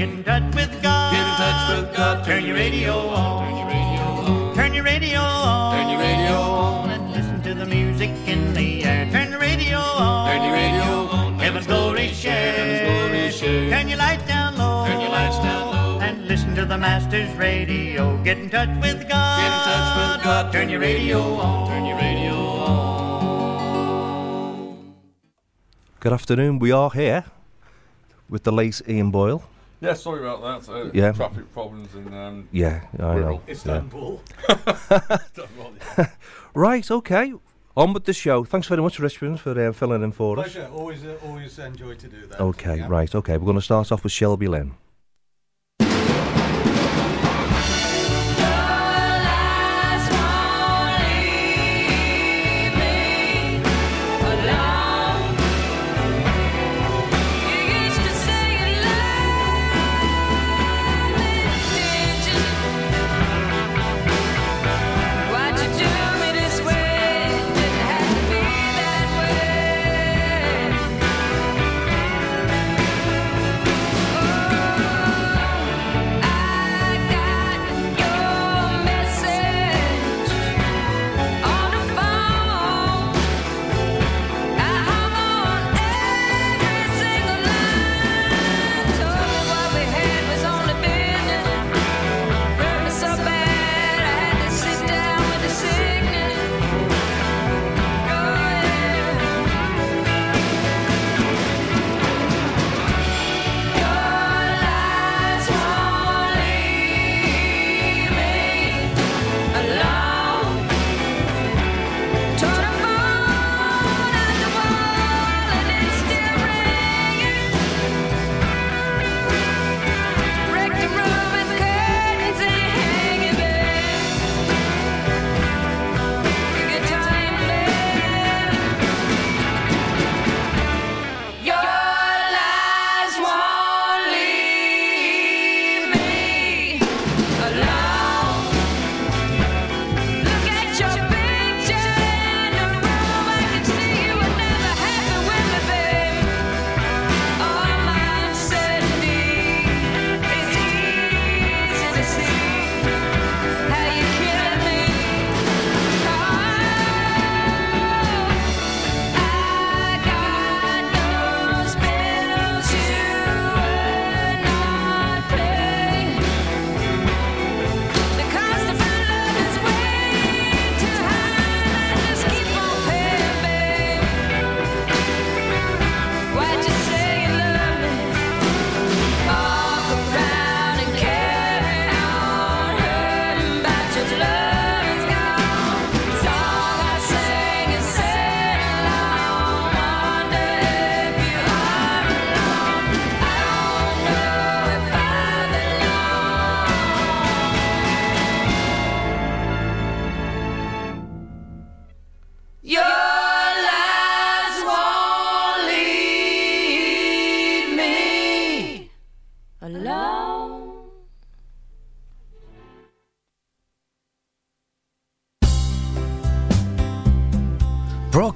Get in touch with God. Get in touch with God. Turn your radio on. Turn your radio on. Turn your radio on. Turn your radio on. And listen to the music in the air. Turn the radio on. Turn your radio on. Heaven's glory share. Heaven's glory share. Turn your lights down low. Turn your lights down low. And listen to the Master's radio. Get in touch with God. Get in touch with God. Turn your radio on. Turn your radio on. Good afternoon. We are here with the late Ian Boyle. Yeah, sorry about that. Uh, Yeah. Traffic problems in. Um, Yeah, I know. Rural. Yeah. Istanbul. Right, okay. On with the show. Thanks very much, Richmond, for uh, filling in for us. Pleasure. Always, uh, always enjoy to do that. Okay, Yeah. right, okay. We're going to start off with Shelby Lynne.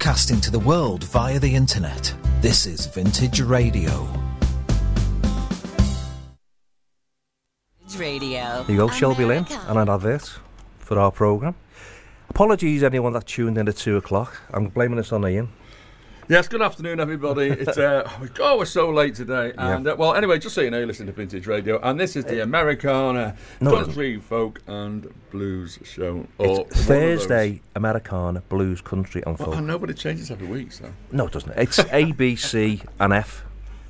Broadcasting to the world via the internet. This is Vintage Radio. Radio. There you go, Shelby Lynne, and an advert for our programme. Apologies, anyone that tuned in at 2 o'clock. I'm blaming this on Ian. Yes, good afternoon, everybody. It's uh, oh, we're so late today, Yeah. and uh, well, anyway, just so you know, you listen to Vintage Radio, and this is the Americana No, Country Folk and Blues Show. It's. Thursday, Americana, Blues, Country, and Well, Folk. nobody changes every week, so. No, it doesn't. It's A, B, C, and F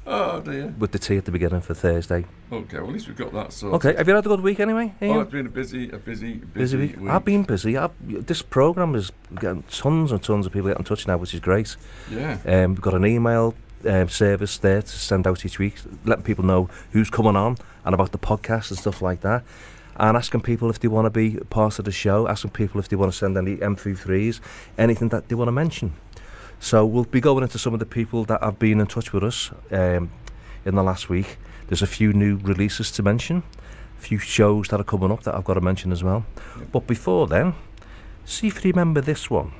Oh dear. with the tea at the beginning for Thursday. Okay, well, at least we've got that sorted. Okay, have you had a good week anyway, Ian? Oh, it's been a busy, a busy, busy, Busy week. week. I've been busy. I've, this program is getting tons and tons of people getting in touch now, which is great. Yeah. Um, we've got an email um, service there to send out each week, letting people know who's coming on and about the podcast and stuff like that. And asking people if they want to be part of the show, asking people if they want to send any MP3s, anything that they want to mention. So we'll be going into some of the people that have been in touch with us um, in the last week. There's a few new releases to mention, a few shows that are coming up that I've got to mention as well. But before then, see if you remember this one.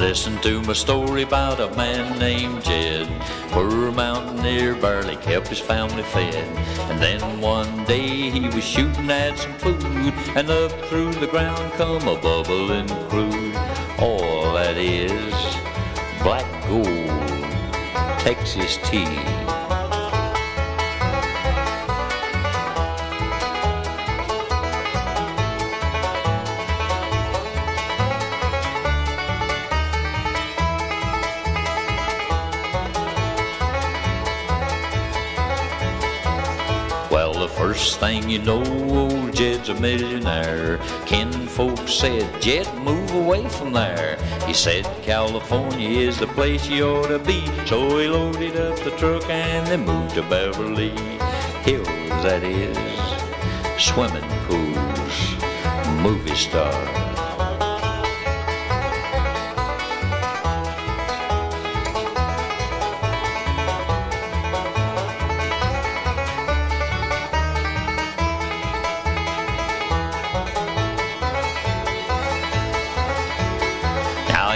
Listen to my story about a man named Jed. Poor mountaineer barely kept his family fed. And then one day he was shooting at some food, and up through the ground come a bubbling crude. All that is black gold, Texas tea. First thing you know, old Jed's a millionaire. Kin folks said, Jed, move away from there. He said, California is the place you ought to be. So he loaded up the truck and they moved to Beverly Hills, that is. Swimming pools, movie stars.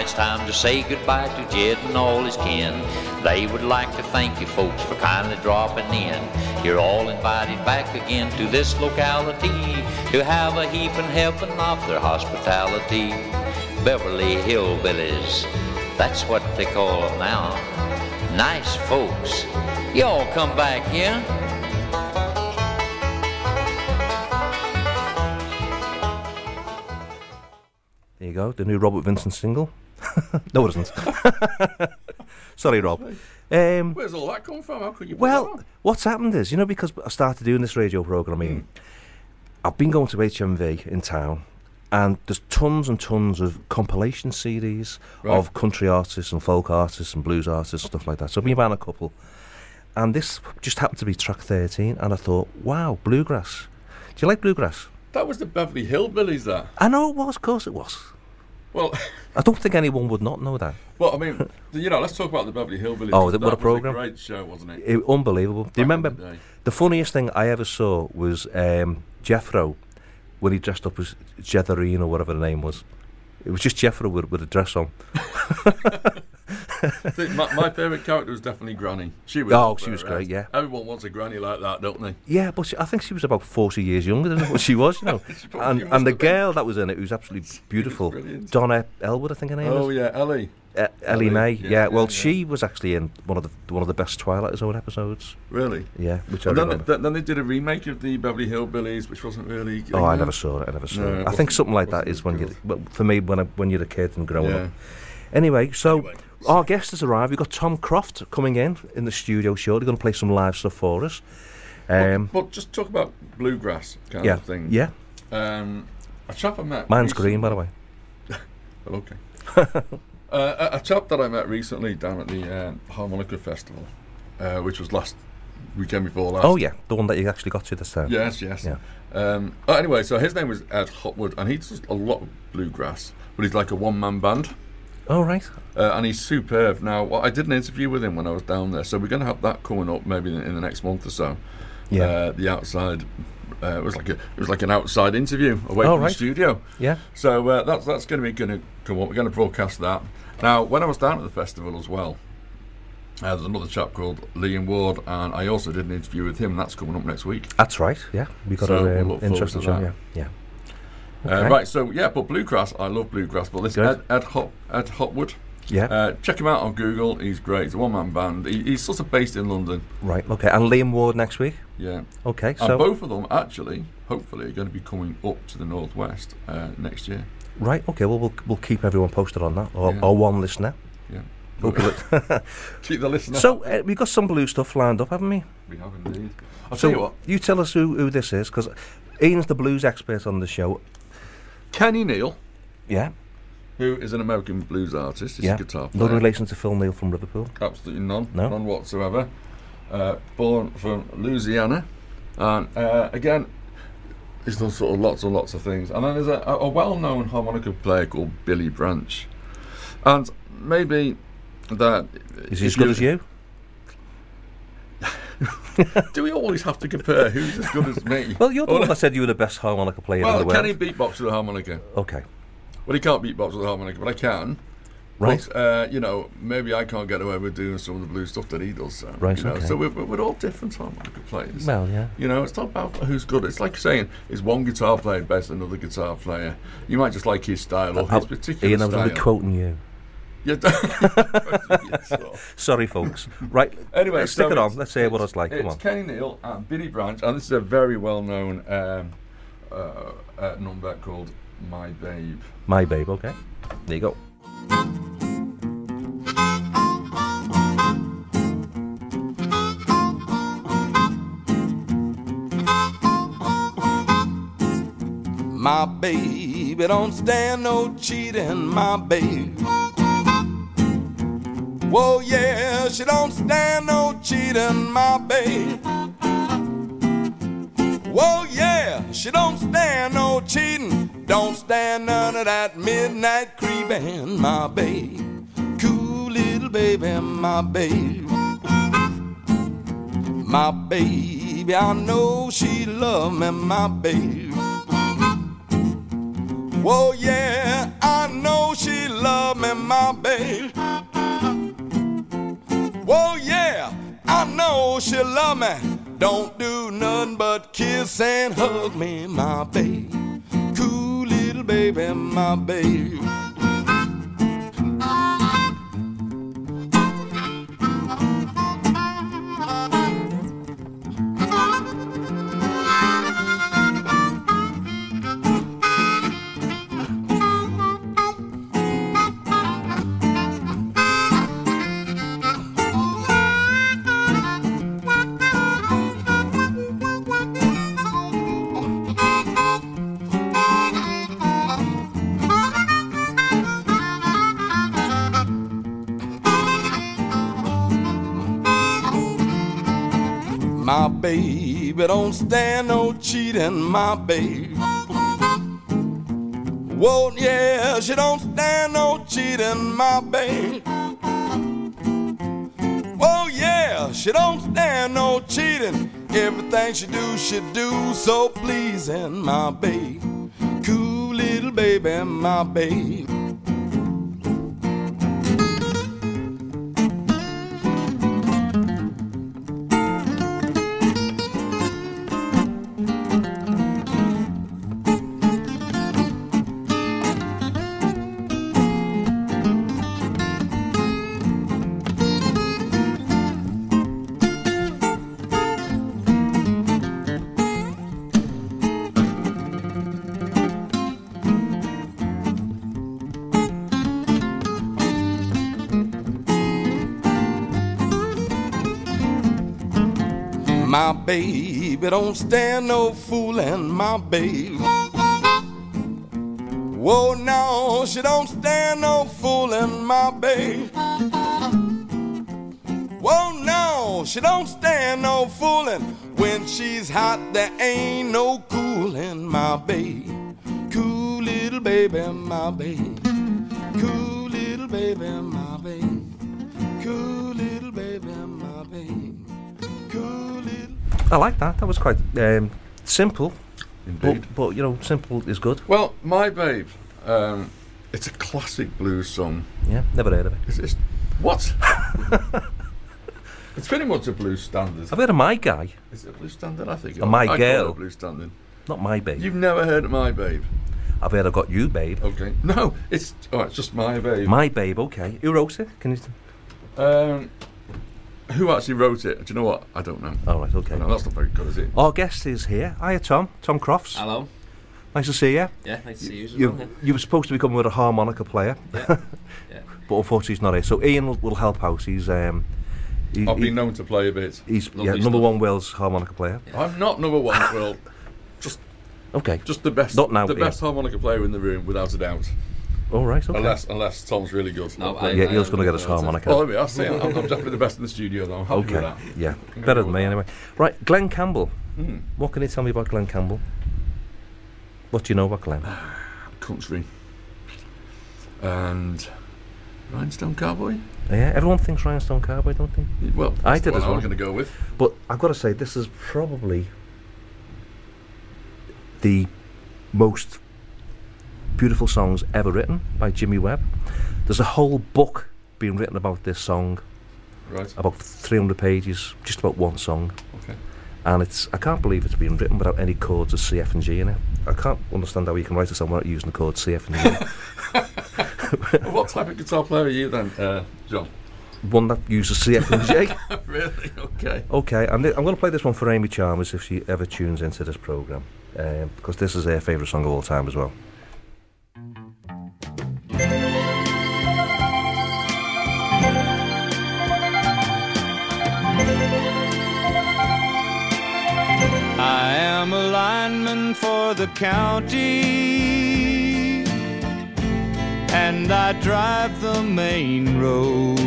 It's time to say goodbye to Jed and all his kin. They would like to thank you folks for kindly dropping in. You're all invited back again to this locality to have a heaping helping of their hospitality. Beverly Hillbillies, that's what they call them now. Nice folks. Y'all come back here. There you go, the new Robert Vincent single. No, it isn't. Sorry, Rob. Um, Where's all that come from? How could you well, what's happened is, you know, because I started doing this radio program, mean, I've been going to HMV in town, and there's tons and tons of compilation CDs Right. of country artists and folk artists and blues artists and stuff like that. So I've been buying a couple, and this just happened to be track 13, and I thought, wow, bluegrass. Do you like bluegrass? That was the Beverly Hillbillies, that. I know it was, of course it was. Well, I don't think anyone would not know that. well, I mean, you know, let's talk about the Beverly Hillbillies. Oh, That what a was programme. great show, wasn't it? It, unbelievable. Do you remember the the funniest thing I ever saw was um, Jethro when he dressed up as Jethrine or whatever the name was. It was just Jethro with, with a dress on. My, my favourite character was definitely Granny. She was. Oh, she was right? great, yeah. Everyone wants a granny like that, don't they? Yeah, but she, I think she was about 40 years younger than what she was, you know. And and the been. girl that was in it, who was absolutely beautiful, brilliant. Donna Elwood, I think her name Oh is. Oh yeah, Elly. Uh, Elly Elly, May. yeah, Yeah, well, yeah, she was actually in one of the one of the best Twilight Zone episodes. Really. Yeah, which I then, remember. then, they did a remake of the Beverly Hillbillies, which wasn't really. Oh, I never saw it. I never saw No, it. I think something like that is when you, well, for me, when I, when you're a kid and growing Yeah. up. Anyway, so Anyway, our guest has arrived. We've got Tom Croft coming in in the studio shortly. Going to play some live stuff for us. Um, Well, just talk about bluegrass kind yeah, of thing. yeah. Um, a chap I met. Mine's recently- green, by the way. Well, okay. uh, a, a chap that I met recently down at the uh, Harmonica Festival, uh, which was last weekend before last. Oh yeah, the one that you actually got to this time. Yes, yes. Yeah. Um, anyway, so his name was Ed Hopwood, and he does a lot of bluegrass, but he's like a one-man band, Oh right. uh, and he's superb. Now, well, I did an interview with him when I was down there, so we're going to have that coming up maybe in, in the next month or so. Yeah. Uh, the outside. Uh, it was like a, it was like an outside interview away Oh, from right. the studio. Yeah. So uh, that's that's going to be going to come up. We're going to broadcast that. Now, when I was down at the festival as well, uh, there's another chap called Liam Ward, and I also did an interview with him. and That's coming up next week. That's right. Yeah, we got So a we'll um, interesting show. Yeah, yeah. Uh, Okay. right. So yeah, but bluegrass, I love bluegrass. But this. Ed Ed, Hop, Ed Hopwood, Yeah. uh, check him out on Google. He's great. He's a one-man band. He, he's sort of based in London. right. Okay. And Liam Ward next week. Yeah. Okay. And So both of them actually, hopefully, are going to be coming up to the northwest uh, next year. right. Okay. Well, we'll we'll keep everyone posted on that, or, Yeah. or one listener. Yeah. You- Keep the listener. so uh, we've got some blue stuff lined up, haven't we? we have indeed. I'll So tell you what. you tell us who, who this is, because Ian's the blues expert on the show. Kenny Neal, Yeah, who is an American blues artist, he's yeah. a guitar No relation to Phil Neal from Liverpool. Absolutely none. No? None whatsoever. Uh, born from Louisiana. And uh, again, he's done sort of lots and lots of things. And then there's a, a well known harmonica player called Billy Branch. And maybe that. Is he if as good as you? Do we always have to compare who's as good as me? Well, you're the one that said you were the best harmonica player in Well, the world. can he beatbox with a harmonica? Okay. Well, he can't beatbox with a harmonica, but I can. Right. But, uh, you know, maybe I can't get away with doing some of the blues stuff that he does. So, Right, You know, okay. So we're, we're all different harmonica players. Well, yeah. You know, it's not about who's good. It's like saying, is one guitar player better than another guitar player? You might just like his style or I'll- his particular Ian, I was style. only quoting you. Yeah, yes, so. Sorry, folks. Right. Anyway, let's stick so it on. Let's hear what it's like. Come It's on. Kenny Neal and Billy Branch, and this is a very well-known um, uh, uh, number called "My Babe." My babe. Okay. There you go. My baby don't stand no cheating, my baby. Whoa, yeah, she don't stand no cheating, my babe. Whoa, yeah, she don't stand no cheating. Don't stand none of that midnight creeping, my babe. Cool little baby, my babe. My baby, I know she love me, my babe. Whoa, yeah, I know she love me, my baby. Whoa, yeah, I know she love me. Don't do nothing but kiss and hug me, my baby. Cool little baby, my baby. Baby don't stand no cheating, my baby. Whoa, yeah, she don't stand no cheating, my baby. Whoa, yeah, she don't stand no cheating. Everything she do, she do so pleasing, my baby. Cool little baby, my baby. Baby don't stand no fooling, my baby. Whoa, no, she don't stand no fooling, my baby. Whoa, no, she don't stand no fooling. When she's hot, there ain't no cooling, my baby. Cool little baby, my baby. Cool little baby, my baby. Cool little baby, my baby. Cool. I like that. That was quite um, simple. Indeed. But, but, you know, simple is good. Well, "My Babe," um, it's a classic blues song. Yeah, never heard of it. It's, it's what? it's pretty much a blues standard. I've heard of My Guy, Is it a blues standard? I think. A My I Girl. a blues standard. not My Babe. You've never heard of "My Babe"? I've heard I Got You, Babe. Okay. No, it's oh, it's just "My Babe." My Babe, okay. Who wrote it? Can you... Um, who actually wrote it? Do you know what? I don't know. All right, okay. No, that's not very good, is it? Our guest is here. Hiya, Tom. Tom Crofts. Hello. Nice to see you. Yeah, nice to see you as well. You, you were supposed to be coming with a harmonica player, Yeah. yeah. but unfortunately he's not here. So Ian will, will help out. He's um, he, I've he- been known to play a bit. he's Lovely yeah, number stuff. one Wales harmonica player. I'm not number one. well, just Okay. just the best. Not now, The Ian. best harmonica player in the room, without a doubt. All right. Okay. Unless unless Tom's really good. No, I- yeah, Neil's I going to get am his going to- harmonica. Oh, I say I'm, I'm definitely the best in the studio, though. I'm happy with okay. that. Yeah. Better than me with anyway. Right. Glen Campbell. Hmm. What can you tell me about Glen Campbell? What do you know about Glen? Country. And Rhinestone Cowboy. Yeah, everyone thinks Rhinestone Cowboy, don't they? Well, I that's did what as I was well. going to go with. But I've got to say, this is probably the most beautiful songs ever written by Jimmy Webb. There's a whole book being written about this song, Right. about 300 pages, just about one song. Okay. And it's I can't believe it's been written without any chords of C, F, and G in it. I can't understand how you can write a song without using the chords C, F, and G. what type of guitar player are you then, uh, John? one that uses C, F, and G. really? Okay. Okay, and I'm going to play this one for Amy Chalmers if she ever tunes into this programme, um, because this is her favourite song of all time as well. I am a lineman for the county, and I drive the main road,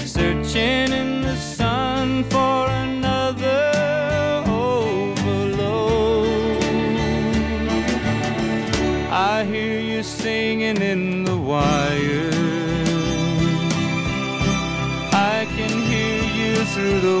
searching in the sun for another overload. I hear you singing in the wire. I can hear you through the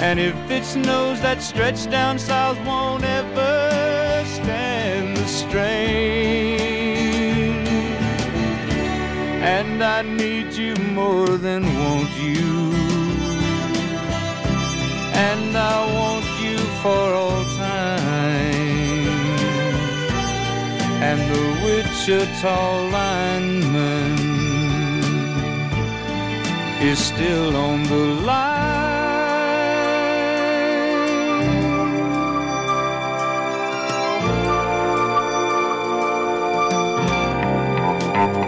And if it snows, that stretch down south won't ever stand the strain. And I need you more than want you. And I want you for all time. And the Wichita lineman is still on the line.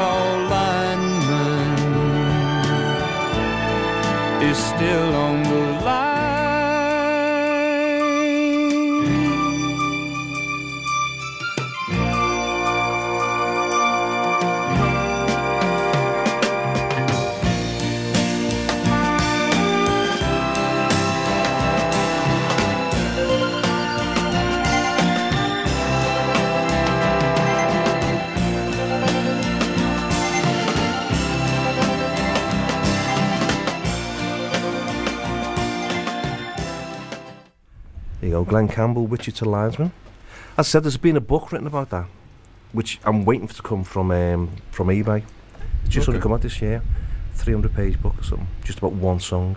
Wichita lineman is still on There you go, Glen Campbell, Wichita Linesman. As I said, there's been a book written about that, which I'm waiting for to come from um, from eBay. It's just going Okay. to come out this year. 300 page book or something, just about one song.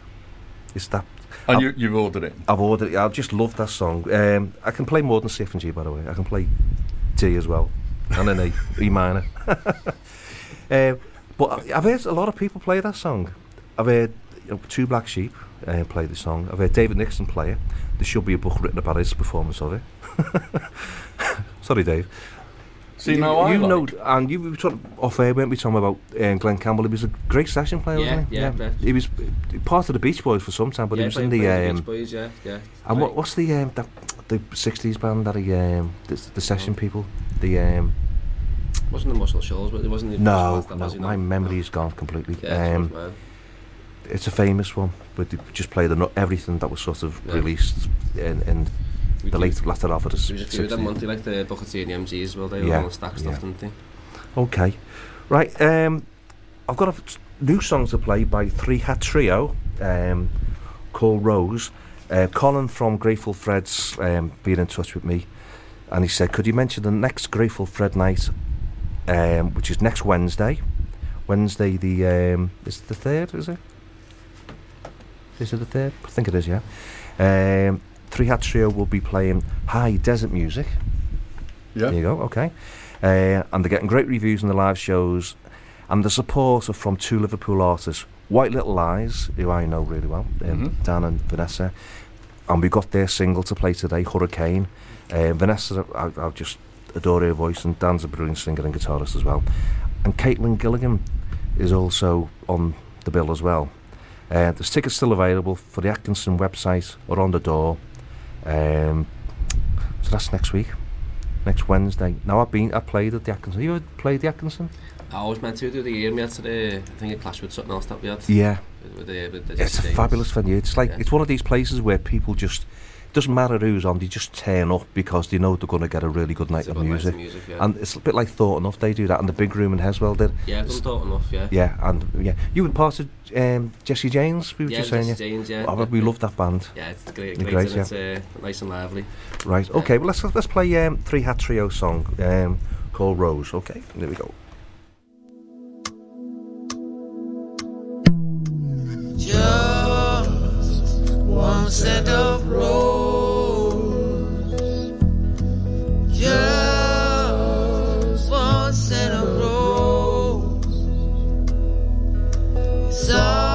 It's that. And I've- you, you've ordered it. I've ordered it. I just love that song. Um, I can play more than C, F, and G, by the way. I can play D as well, and an E, E minor. uh, but I've heard a lot of people play that song. I've heard you know, Two Black Sheep uh, play the song. I've heard David Nixon play it. There should be a book written about his performance of it. Sorry, Dave. See, you, now I you like- know, and you were talking off air, weren't we talking about um, Glen Campbell? He was a great session player, Yeah, wasn't he? yeah, yeah. He was part of the Beach Boys for some time, but he was in the. Um, Beach Boys, yeah, yeah. and what, what's the um, the, the 60s band that he um, the, the session people? The um, wasn't the Muscle Shoals, but it wasn't the no, no, was, you my memory's gone completely. Yeah, um. It's a famous one, but they just played the, everything that was sort of Yeah. released in, in We the late latter half of the There was a few of them, weren't they, like the Booker T and the MGs as well, they Yeah, were all Stax stuff, yeah. didn't they? Okay, right. Um, I've got a new song to play by Three Hat Trio um, called Rose. Uh, Colin from Grateful Fred's um, been in touch with me, and he said, "Could you mention the next Grateful Fred night, um, which is next Wednesday? Wednesday the um, is it the third? Is it? Is it the third? I think it is. Yeah. Um, Three Hat Trio will be playing high desert music. Yeah. There you go. Okay. Uh, and they're getting great reviews in the live shows, and the support are from two Liverpool artists, White Little Lies, who I know really well, um, Mhm. Dan and Vanessa, and we got their single to play today, Hurricane. Uh, Vanessa, I, I just adore her voice, and Dan's a brilliant singer and guitarist as well. And Caitlin Gilligan is also on the bill as well. Uh, there's tickets still available for the Atkinson website or on the door. Um, so that's next week, next Wednesday. Now I've been, I played at the Atkinson. You ever played the Atkinson? I was meant to do the year, we had to the, I think it clashed with something else that we had. Yeah. With, with the, with It's a fabulous venue. It's like Yeah. it's one of these places where people just doesn't matter who's on, they just turn up because they know they're going to get a really good night It's of good night of music. music, yeah. And it's a bit like Thought Enough. They do that, and the big room in Heswell did. Yeah, I've done thought enough, yeah. Yeah, and yeah, you were part of um, Jesse James. We were Yeah, just saying, Jesse yeah. James, yeah. Oh, we love that band. Yeah, it's great, They're great, great, and it's uh, nice and lively. Right. Okay. Well, let's let's play um, Three Hat Trio song um, called Rose. Okay. There we go. Just one set of rules. Just one set of roses. It softly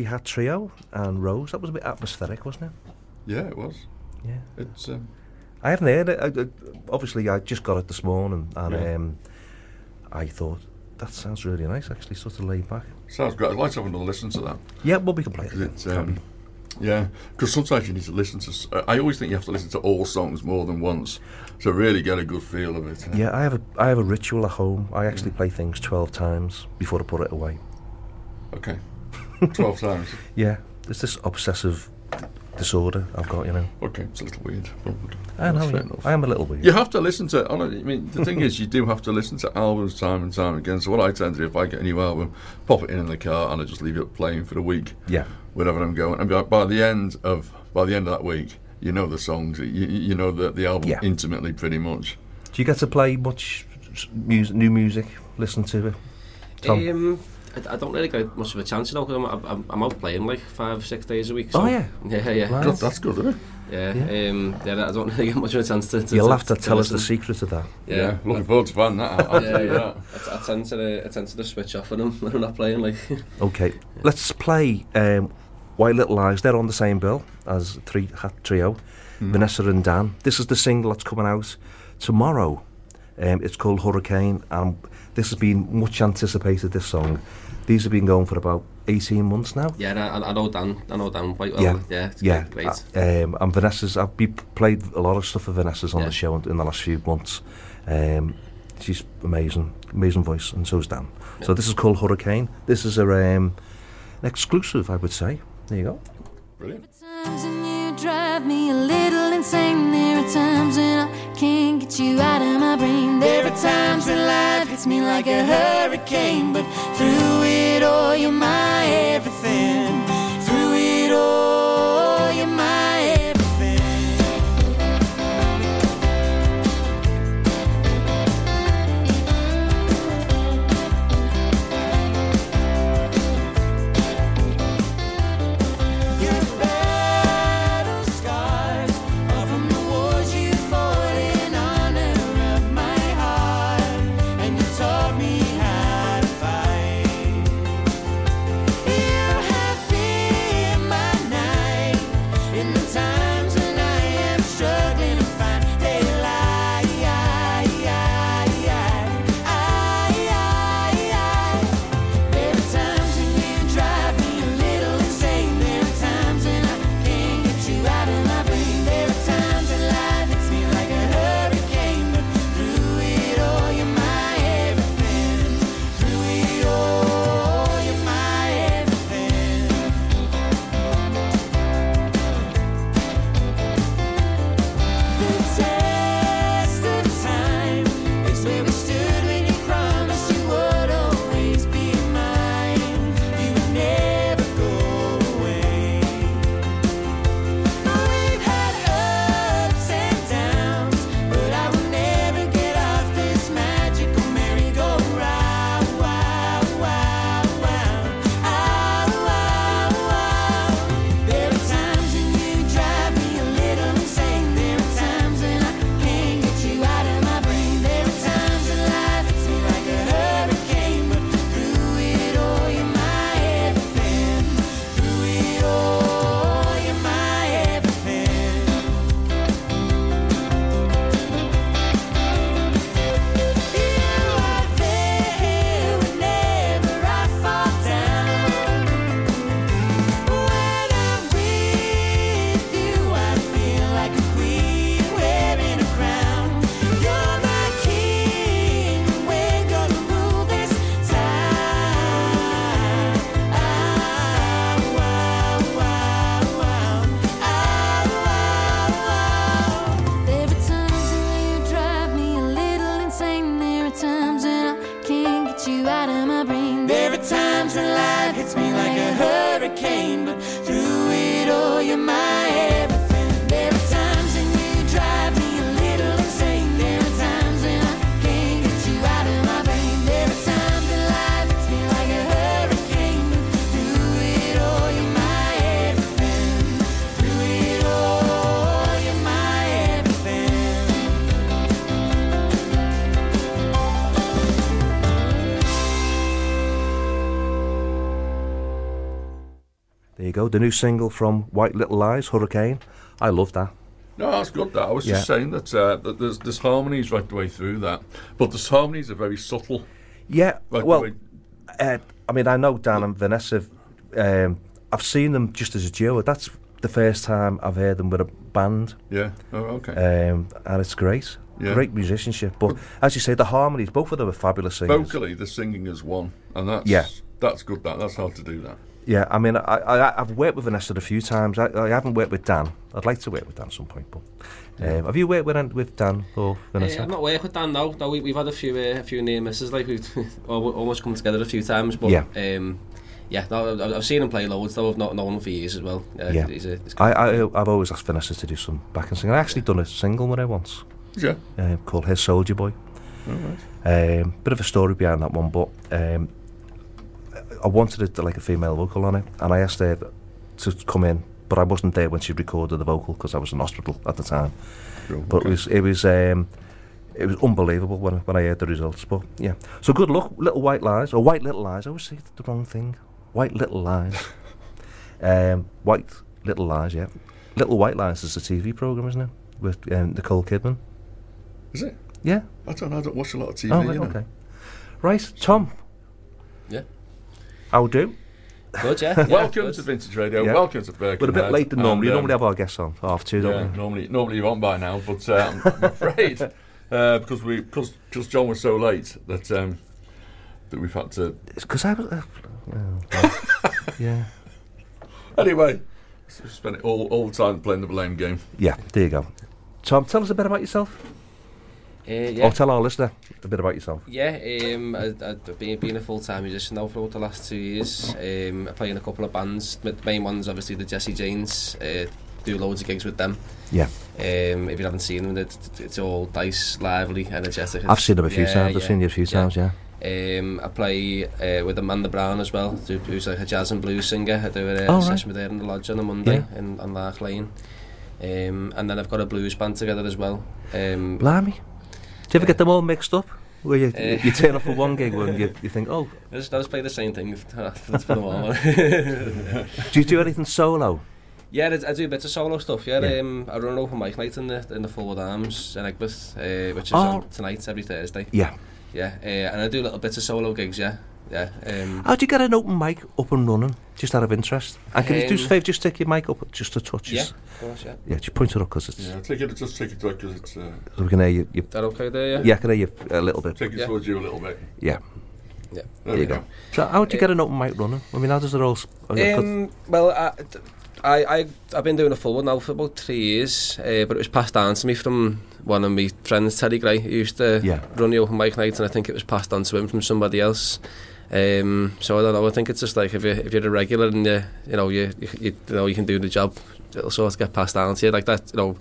Three Hat Trio and Rose. That was a bit atmospheric, wasn't it? Yeah, it was. Yeah. It's um, I haven't heard it. I, I, obviously, I just got it this morning, and Yeah. um, I thought that sounds really nice. Actually, sort of laid back. sounds great. I'd like to have another listen to that. Yeah, well, we can play it. um, yeah, because sometimes you need to listen to. I always think you have to listen to all songs more than once to really get a good feel of it. Yeah, I have a I have a ritual at home. I actually play things twelve times before I put it away. Okay. Twelve times. Yeah, there's this obsessive disorder I've got, you know. Okay, it's a little weird. I know, yeah. I am a little weird. You have to listen to. hon- I mean, the thing is, you do have to listen to albums time and time again. So what I tend to do, if I get a new album, pop it in in the car and I just leave it playing for the week. Yeah. Wherever I'm going, and by, by the end of by the end of that week, you know the songs. You, you you know the the album Yeah. intimately, pretty much. Do you get to play much music, new music? Listen to it? Tom? Um, I, I don't really get much of a chance, you know, 'cause I'm, I'm, I'm out playing like five, six days a week. So, Oh, yeah? Yeah, yeah. Right. Good, that's good, isn't it? Yeah, Yeah. Um, yeah, I don't really get much of a chance to. to You'll have to tell us the secret of that. Yeah, looking forward to finding that out. Yeah, yeah. I, I tend to, I tend to just switch off when I'm, when I'm not playing. Like, Okay, let's play um, White Little Lies. They're on the same bill as Three Hat Trio, Mhm. Vanessa and Dan. This is the single that's coming out tomorrow. Um, it's called Hurricane, and this has been much anticipated. This song, these have been going for about eighteen months now. yeah, I, I know Dan, I know Dan quite well. yeah, yeah, yeah. great. Uh, um, and Vanessa's, I've be, played a lot of stuff for Vanessa's on Yeah. the show in, in the last few months. Um, she's amazing, amazing voice, and so is Dan. So this is called Hurricane. This is a um, an exclusive, I would say. There you go. Brilliant. Can't get you out of my brain. There are times when life hits me like a hurricane. But through it all, you're my everything. The new single from White Little Lies, Hurricane. I love that. No, that's good. That I was just saying that, uh, that there's there's harmonies right the way through that, but the harmonies are very subtle. Yeah, Right well, uh, I mean, I know Dan and Vanessa. Um, I've seen them just as a duo. That's the first time I've heard them with a band. Yeah. Oh, okay. Um, and it's great. Yeah. Great musicianship. But as you say, the harmonies, both of them are fabulous singers. Vocally, the singing is one, and that's Yeah. that's good. That that's hard to do that. Yeah, I mean, I, I, I've worked with Vanessa a few times. I, I haven't worked with Dan. I'd like to work with Dan at some point, but um, have you worked with, with Dan or Vanessa? Uh, I've not worked with Dan now. no we, we've had a few uh, a few near misses, like we've almost come together a few times. But Yeah. um, yeah, no, I've, I've seen him play loads. Though I've not known him for years as well. Uh, Yeah. he's a, he's I, I, I've always asked Vanessa to do some backing singing. I actually done a single with her once. Yeah. Uh, called His Soldier Boy. Um, bit of a story behind that one, but um, I wanted it to, like a female vocal on it, and I asked her to come in, but I wasn't there when she recorded the vocal because I was in hospital at the time. Cool, But it was it was um, it was unbelievable when I- when I heard the results. But yeah, so good luck, Little White Lies or White Little Lies. I always say the wrong thing. White Little Lies. um, White Little Lies. Yeah, Little White Lies is a TV program, isn't it? With um, Nicole Kidman. Is it? Yeah. I don't know. I don't watch a lot of TV. Oh, right, you know. okay. Right, Tom. Yeah. How do? Good, yeah. yeah Welcome good. to Vintage Radio. Yeah. Welcome to Birkenhead. We're a bit late than normally. And, You um, normally have our guests on half two, don't Yeah, we? normally, normally you're on by now, but uh, I'm, I'm afraid uh, because we because because John was so late that um, that we've had to. It's because I was. Uh, oh, yeah. Anyway, so spent it all all the time playing the blame game. Yeah, there you go. Tom, tell us a bit about yourself. Uh, yeah. Or tell our listener a bit about yourself. Yeah, um, I, I've been, a full-time musician now for the last two years. Um, I play in a couple of bands. The main one's obviously the Jesse Janes. Uh, do loads of gigs with them. Yeah. Um, if you haven't seen them, it's, it's all dice, lively, energetic. I've seen them a few Yeah, times. I've yeah, seen you a few times, yeah. Um, I play uh, with Amanda Brown as well, who's like a jazz and blues singer. I do a, Oh, a right. session with her in the lodge on a Monday Yeah. in, on Lark Lane. Um, and then I've got a blues band together as well. Um, Blimey. Do you ever get them all mixed up? Where you, uh, you turn off for one gig and you, you think, oh... I just, I just play the same thing ah, that's for the moment. do you do anything solo? Yeah, I, I do a bit of solo stuff, yeah. yeah. Um, I run an open mic night in the, in the Fullwood Arms in Egbert, uh, which is oh. on tonight, every Thursday. Yeah. Yeah, uh, and I do little bits of solo gigs, yeah. Yeah. Um, How do you get an open mic up and running, just out of interest? And can you do us a Um, favour, just take your mic up just a touch? yeah, of course. Yeah. Yeah, just point it up because it's. Yeah, take it just take it because it's uh, So we can hear you. you That okay there? Yeah. yeah, I can hear you a little bit. take it Yeah. towards you a little bit. Yeah. Yeah. There There we you go. go. So how do you get an open mic running? I mean, how does it all... s- yeah, 'cause- Um, well, I, I, I, I've been doing a full one now for about three years, uh, but it was passed down to me from one of my friends, Teddy Gray, who used to Yeah. run the open mic night, and I think it was passed on to him from somebody else. Um, so I don't know. I think it's just like if you if you're a regular and you you know you you, you know you can do the job, it'll sort of get passed down to you like that. You know,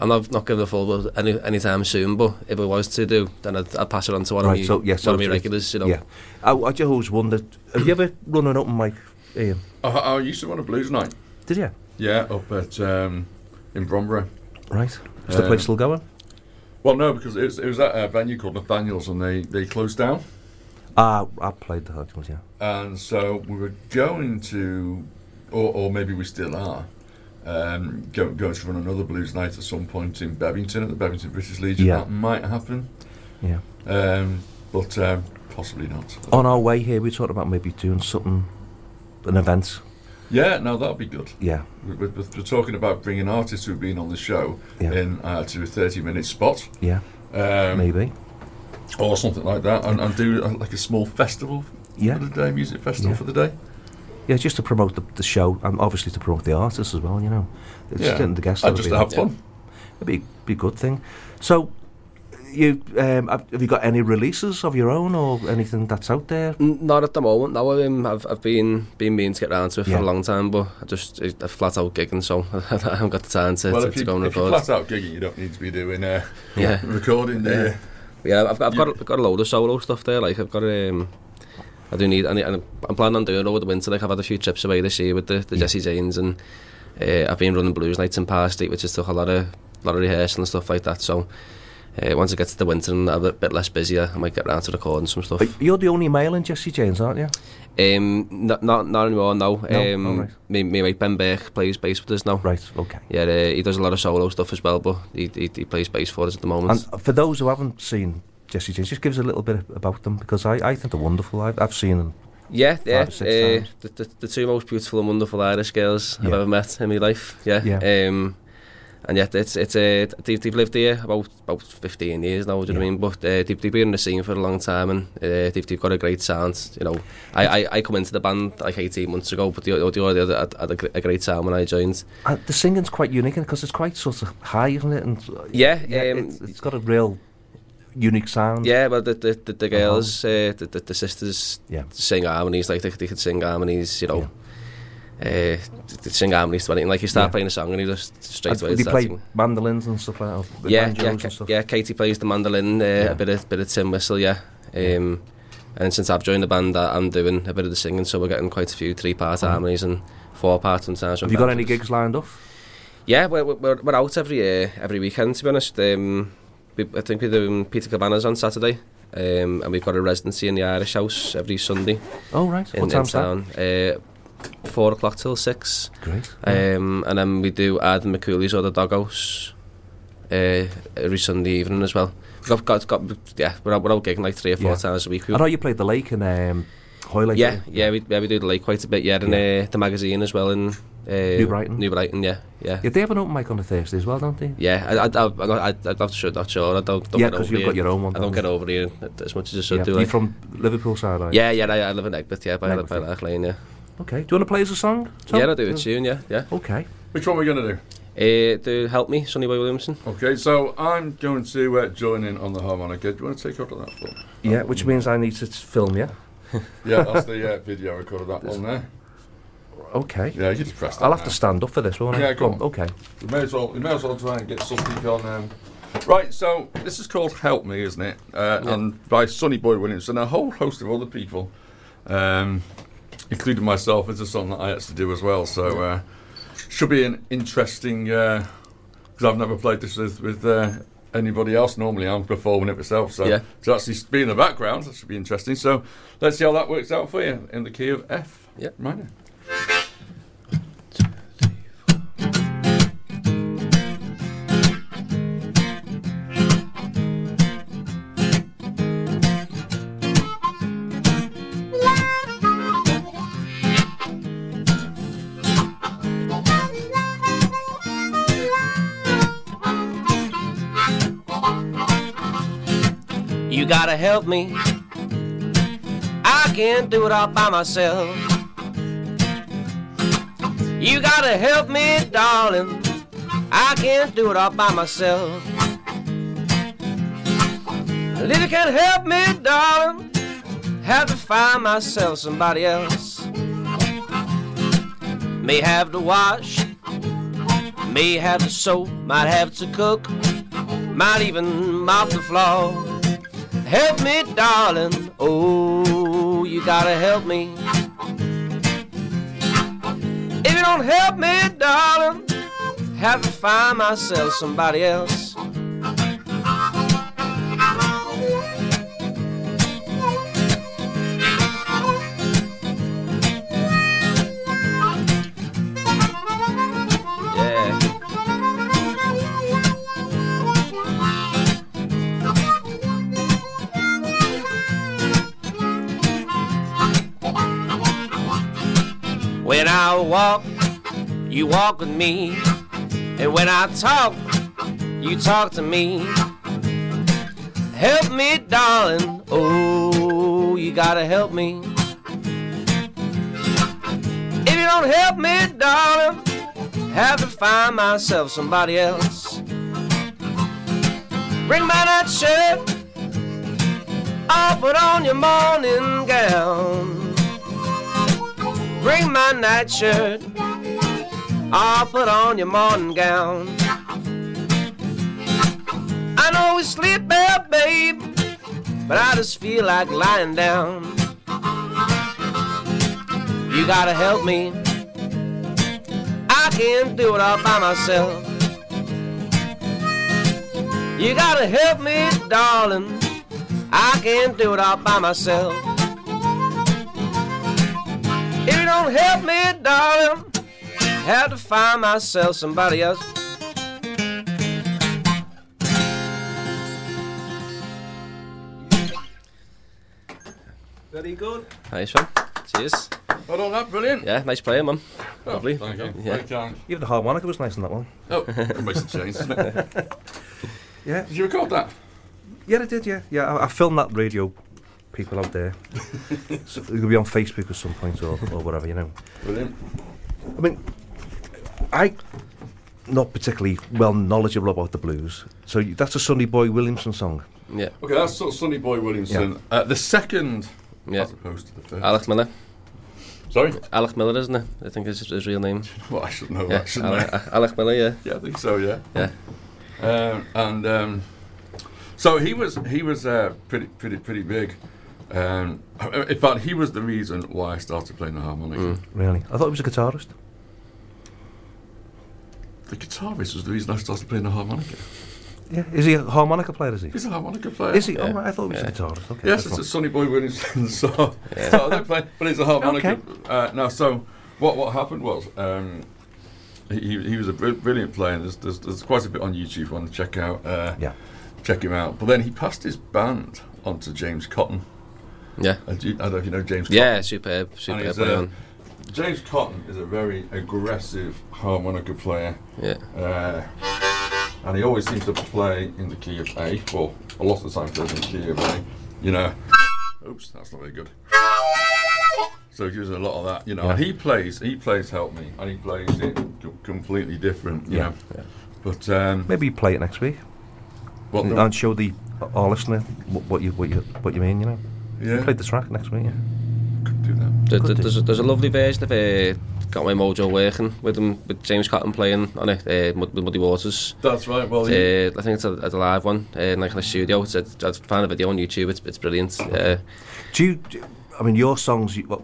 I'm not not giving the full one any anytime soon, but if it was to do, then I'd, I'd pass it on to one Right, of my so, yeah, so one of my regulars. You know. Yeah. I, I just always wondered, have you ever run an open mic, Ian? I, I used to run a blues night. Did you? Yeah, up at um, in Bromborough. Right. Is the Um, place still going? Well, no, because it was, it was at a venue called Nathaniel's, and they they closed down. Ah, I played the Hudgens, yeah. And so we were going to, or, or maybe we still are, um, go, going to run another blues night at some point in Bebington at the Bebington British Legion. Yeah. That might happen, Yeah. um, but um, possibly not. On our way here, we talked about maybe doing something, an event. Yeah, no, that'd be good. Yeah. We- we- We're, talking about bringing artists who've been on the show Yeah. in uh, to a 30 minute spot. Yeah. Um, maybe. Or something like that, and, and do uh, like a small festival Yeah. for the day, music festival Yeah. for the day. Yeah, just to promote the, the show and obviously to promote the artists as well, you know. It's Yeah. getting the guests And that'll just to have there. fun. It'd be, be a good thing. So, you um, have, have you got any releases of your own or anything that's out there? Not at the moment. No, um, I've I've been been meaning to get around to it for Yeah. a long time, but I just I I flat out gigging, so I haven't got the time to, well, to, if, to you, go and if you're flat out gigging, you don't need to be doing uh, Yeah. recording. do you? Yeah, I've got, I've got, got a load of solo stuff there, like, I've got, um, I do need, I need, I'm planning on doing over the winter, like, I've had a few trips away this year with the, the yeah. Jesse Janes, and uh, I've been running blues nights in Power Street, which has took a lot of, lot of rehearsal and stuff like that, so, Uh, once it gets to the winter and I'm a bit less busy, I might get round to recording some stuff. You're the only male in Jesse James, aren't you? Um, not not not anymore. No. No? Um, Oh, right. me, me mate Ben Burke plays bass with us now. Right. Okay. Yeah, uh, he does a lot of solo stuff as well, but he he, he plays bass for us at the moment. And for those who haven't seen Jesse James, just give us a little bit about them because I, I think they're wonderful. I've, I've seen them. yeah, yeah. Uh, the, the the two most beautiful and wonderful Irish girls I've ever met in my life. Yeah. Yeah. Um, And yet, it's, it's, uh, they've, they've lived here about, about 15 years now, do you yeah. know what I mean? But uh, they've, they've been in the scene for a long time and uh, they've, they've got a great sound, you know. I, I, I come into the band like 18 months ago, but the audio had, had, had a, a great sound when I joined. And the singing's quite unique because it's quite sort of high, isn't it? And, uh, yeah. yeah um, it's, it's got a real unique sound. Yeah, well, the, the, the, the uh-huh. girls, uh, the, the, the sisters yeah. sing harmonies, like they, they could sing harmonies, you know. Yeah. Eh, uh, sing harmonies to anything. Like, you start yeah. playing a song and he just straight away... Did he play mandolins and stuff like that? Yeah, yeah, and stuff? yeah, Katie plays the mandolin, uh, yeah. a bit of, bit of tin whistle, yeah. Um, and since I've joined the band, I'm doing a bit of the singing, so we're getting quite a few three-part mm. harmonies and four-part sometimes. Have you got any gigs lined up? Yeah, we're, we're, we're out every uh, every weekend, to be honest. Um, we, I think we're doing Peter Cabana's on Saturday. Um, and we've got a residency in the Irish House every Sunday. Oh, right. In, what time's in town. that? Uh, four o'clock till six. Great. Um, and then we do Adam McCooley's or the Doghouse uh, every Sunday evening as well. We've got, got, got yeah, we're out, we're out gigging like three or four Yeah. times a week. I know you played the lake in um, Hoylake. yeah, yeah, we, yeah, we do the lake quite a bit. Yeah, and uh, the magazine as well in uh, New Brighton. New Brighton, yeah, yeah. Yeah, they have an open mic on a Thursday as well, don't they? Yeah, I, I, I, I, I, I'm not sure, not sure. I don't, don't Yeah, get 'cause over you've here. got your own one, I don't get over here as much as I should Yeah. do. You Like. from Liverpool side, are you? Yeah, yeah, I, I live in Aigburth, yeah, by, Aigburth, by yeah. Lane, yeah. Okay. Do you want to play us a song? Tom? Yeah, I'll do a tune, yeah, yeah. Okay. Which one are we going to do? Uh, do Help Me, Sonny Boy Williamson. Okay, so I'm going to uh, join in on the harmonica. Do you want to take over that for? me? Yeah, which means I need to t- film you. Yeah, that's the uh, video record of that one there. Okay. Yeah, you just press that I'll have now. to stand up for this, won't I? Yeah, go on. Okay. You may as well, you may as well try and get something on. Um, right, so this is called "Help Me," isn't it? Uh, And by Sonny Boy Williams and a whole host of other people, um, including myself. It's a song that I actually do as well, so uh, should be an interesting. Because I've never played this with, with uh, anybody else. Normally, I'm performing it myself, so Yeah. to actually be in the background, that should be interesting. So let's see how that works out for you in the key of F Yeah. minor. Gotta help me. I can't do it all by myself. You gotta help me, darling. I can't do it all by myself. You can't help me, darling, have to find myself somebody else. May have to wash, may have to soap, might have to cook, might even mop the floor. Help me, darling. Oh, you gotta help me. If you don't help me, darling, have to find myself somebody else. Walk, you walk with me. And when I talk, you talk to me. Help me, darling. Oh, you gotta help me. If you don't help me, darling, have to find myself somebody else. Bring my night shirt. I'll put on your morning gown. Bring my nightshirt. I'll put on your morning gown. I know we sleep there, babe, but I just feel like lying down. You gotta help me. I can't do it all by myself. You gotta help me, darling. I can't do it all by myself. If you don't help me, darling, have to find myself somebody else. Very good. Nice one. Cheers. Well done, that brilliant. Yeah, nice playing, man. Oh, Lovely. Thank you. Yeah. Very kind. Even the harmonica was nice in that one. Oh, it makes a change, doesn't it? Yeah. Did you record that? Yeah, I did. Yeah, yeah. I, I filmed that radio. People out there. so it'll be on Facebook at some point or, or whatever, you know. Brilliant. I mean, I not particularly well knowledgeable about the blues. So that's a Sonny Boy Williamson song. Yeah. Okay, that's sort of Sonny Boy Williamson. Uh, the second, Yeah. as opposed to the first. Alex Miller. Sorry? Alec Miller, isn't it? I think is his real name. Well, I should know Yeah, that, shouldn't Alec, I? Alec Miller, yeah. Yeah, I think so. Yeah. Yeah. Um, and um, so he was he was uh, pretty pretty pretty big. Um, in fact, he was the reason why I started playing the harmonica. Mm. Really, I thought he was a guitarist. The guitarist was the reason I started playing the harmonica. Yeah, is he a harmonica player? Is he? He's a harmonica player. Is he? Yeah. Oh, right, I thought he was Yeah. a guitarist. Okay, Yes, that's it's a fine. Sonny Boy Williamson. So, so I play, but he's a harmonica. Okay. Uh, now, so what what happened was um, he he was a br- brilliant player. There's, there's there's quite a bit on YouTube. If want to check out. Uh, Yeah. Check him out. But then he passed his band on to James Cotton. Yeah. You- I don't know if you know James. Yeah, superb, superb. uh. James Cotton is a very aggressive harmonica player. Yeah. Uh, and he always seems to play in the key of A. Well, a lot of the time he plays in the key of A. You know. Oops, that's not very good. So he uses a lot of that, you know. And he plays, he plays Help Me, and he plays it completely different, you Yeah, know. But um, Maybe you play it next week what the, and show the our listener what, what you what you what you mean. You know, yeah, play the track next week. Yeah. could do that. There, Could there- do. there's, a, there's a lovely version of uh, Got My Mojo working with him, with James Cotton playing on it, uh, with Muddy Waters. That's right. Well, Uh, I think it's a, it's a live one, uh, like in a studio. It's a, I found a video on YouTube. It's, it's brilliant. Uh, Do you? do- I mean, your songs you, what,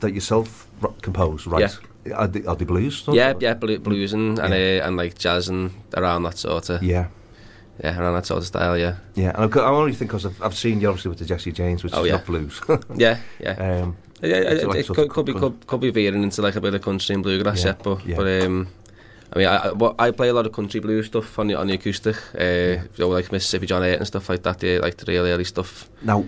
that yourself r- compose, right? Are they, are they blues? yeah, yeah, blues and and, Yeah. uh, and like jazz and around that sort of Yeah. yeah, around that sort of style, yeah. Yeah, and I've got, I only think because I've, I've seen you obviously with the Jesse James, which oh, is yeah. not blues. yeah, yeah. Um, yeah, it, like it could, could, be, could, could be veering into like a bit of country and bluegrass, yeah, yeah but, yeah. but um, I mean, I, I, I play a lot of country blues stuff on, the, on the acoustic, uh, yeah. you know, like Mississippi John 8 and stuff like that, the, like the real early stuff. Now,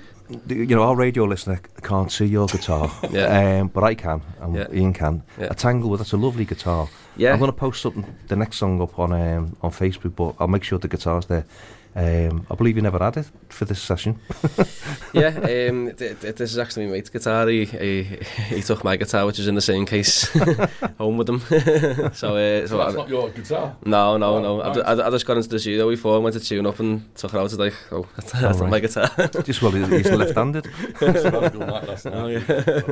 you know, our radio listener can't see your guitar, Yeah. um, but I can, and Yeah. Ian can. Yeah. A Tanglewood, that's a lovely guitar. Yeah. I'm going to post something, the next song up on um, on Facebook, but I'll make sure the guitar's there. Um, I believe you never had it for this session. yeah, um, th- th- this is actually my mate's guitar. He, he, he took my guitar, which is in the same case, home with him. so, uh, so so that's I, not your guitar. no, no, Oh, no. I, right. I, I just got into the studio before and went to tune up and took it out. It's like, oh, that's, that's not right. my guitar. Just well, he- he's left-handed. Oh, yeah.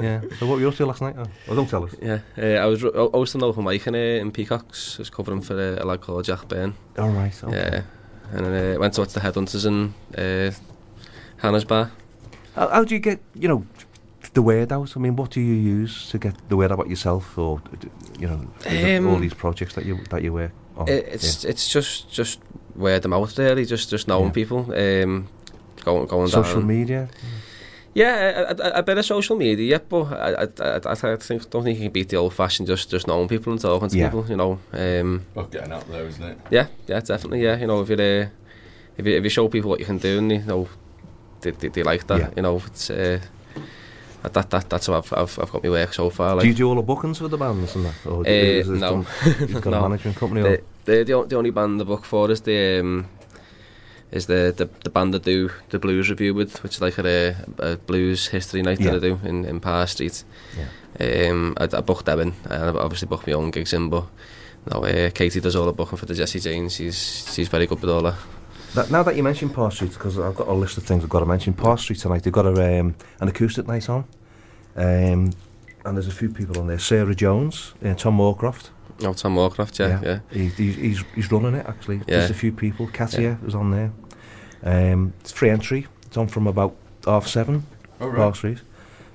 yeah. So what were you up to last night? Oh, well, don't tell us. Yeah, uh, I was ro- hosting an open mic in, uh, in Peacocks. I was covering for uh, a lad called Jack Byrne. All right. Okay. Yeah, and then uh, went to watch the Headhunters in uh, Hannah's Bar. How, how do you get, you know, the word out? I mean, what do you use to get the word out about yourself, or you know, the- all Um, these projects that you that you work on? It, it's it's just just word of mouth really, just just knowing Yeah. people. Um, going going Yeah. social down. media. Yeah, a, a, a bit of social media, yeah, but I, I, I, I think don't think you can beat the old fashioned just just knowing people and talking to Yeah. people. You know, um, Well, getting out there, isn't it? yeah, yeah, definitely, yeah. You know, if you uh, if you if you show people what you can do and you know they they, they like that, Yeah. you know, it's uh, that that that's how I've I've, I've got my work so far. Like, do you do all the bookings for the bands and that? Or do- Uh, is no. done- You've got No. a management company. the, Or, the, the, the only band the book for is the um, is the, the the band that do the blues review with, which is like a, a blues history night Yeah. that I do in, in Parr Street. Um, I, I booked them in, and I've obviously booked my own gigs in, but no, uh, Katie does all the booking for the Jesse Janes. She's she's very good with all that. that, now that you mentioned Parr Street, because I've got a list of things I've got to mention. Parr Street tonight, they've got a, um, an acoustic night on, um, and there's a few people on there. Sarah Jones, uh, Tom Moorcroft. Oh, Tom Warcraft, yeah, yeah. He, he's, he's, he's running it actually. Yeah. There's a few people. Katia is on there. Um, it's free entry. It's on from about half seven. Oh, right. Street.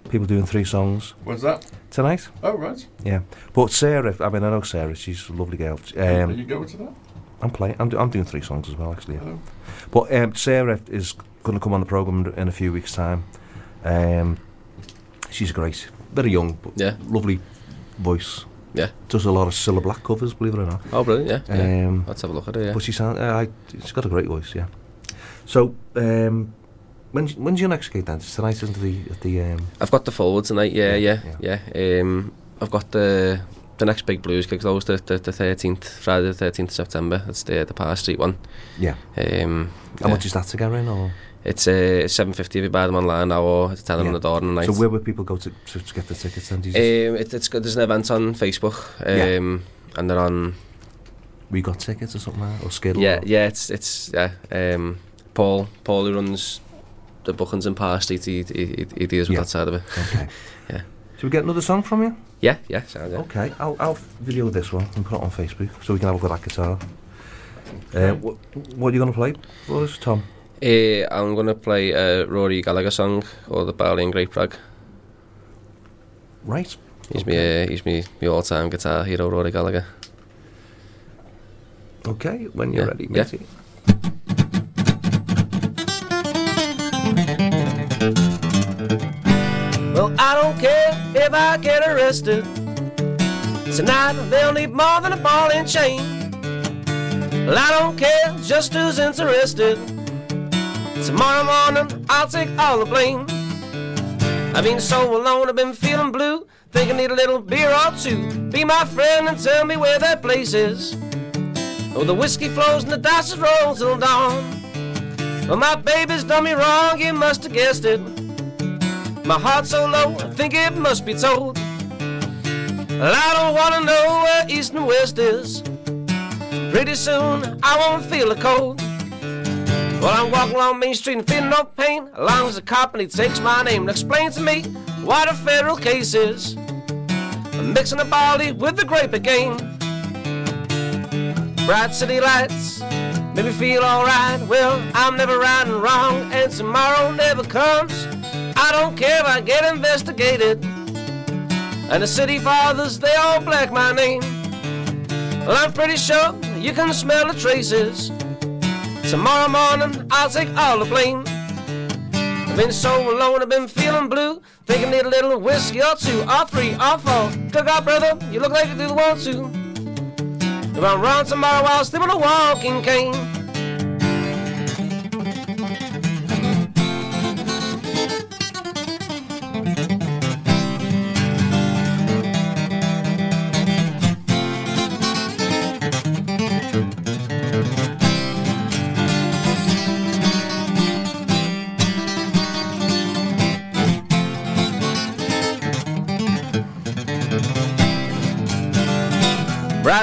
People doing three songs What's that? tonight. Oh, right. Yeah, but Sarah. I mean, I know Sarah. She's a lovely girl. Are Um, you going to that? I'm playing. I'm, do, I'm doing three songs as well, actually. Yeah. Oh. But um, Sarah is going to come on the program in a few weeks' time. Um, she's great. Very young, but Yeah. lovely voice. Yeah. Does a lot of Cilla Black covers, believe it or not. Oh, brilliant, yeah. yeah. Um, Let's have a look at it, yeah. But she sound, uh, I, she's got a great voice, yeah. So, um, When's, when's your next gig then? It's tonight, isn't it? The, the um, I've got the forward tonight. Yeah, Yeah, yeah, yeah. Um, I've got the the next big blues gig. Those the the the thirteenth Friday the thirteenth of September. It's the the Parr Street one. yeah. Um, How yeah. much is that to get in? Or It's uh, seven fifty if you buy them online now, or it's ten Yeah. on the door on the night. so where would people go to, to, to get the tickets? Then um, it, it's good. There's an event on Facebook. Yeah. Um, and they're on. we got tickets or something like that, or Skiddle? Yeah, or- yeah. It's it's yeah. Um, Paul Paul who runs the bookings in Parr Street. He he, he, deals with Yeah. that side of it. Okay. Yeah. Should we get another song from you? Yeah, yeah. Sounds yeah. Okay, I'll, I'll video this one and put it on Facebook so we can have a look at that guitar. Uh, what, what are you going to play for us, Tom? Uh, I'm going to play a Rory Gallagher song called The Barley and Grape Rag. Right. He's me, uh, he's me, me all-time guitar hero, Rory Gallagher. Okay, when you're Yeah, ready, yeah. Well, I don't care if I get arrested. Tonight they'll need more than a ball and chain. Well, I don't care just who's interested. Tomorrow morning I'll take all the blame. I've been so alone, I've been feeling blue. Think I need a little beer or two. Be my friend and tell me where that place is. Oh, the whiskey flows and the dice roll till dawn. Well, my baby's done me wrong, you must have guessed it. My heart's so low, I think it must be told. Well, I don't wanna know where east and west is. Pretty soon I won't feel the cold. Well, I'm walking along Main Street and feeling no pain. As long as the company takes my name and explains to me what a federal case is. I'm mixing the barley with the grape again. Bright city lights make me feel alright. Well, I'm never riding wrong, and tomorrow never comes. I don't care if I get investigated. And the city fathers, they all black my name. Well, I'm pretty sure you can smell the traces. Tomorrow morning, I'll take all the blame. I've been so alone, I've been feeling blue. Think I need a little whiskey or two, or three, or four. Look out, brother, you look like you do want to. If I'm wrong tomorrow, I'll sleep on a walking cane.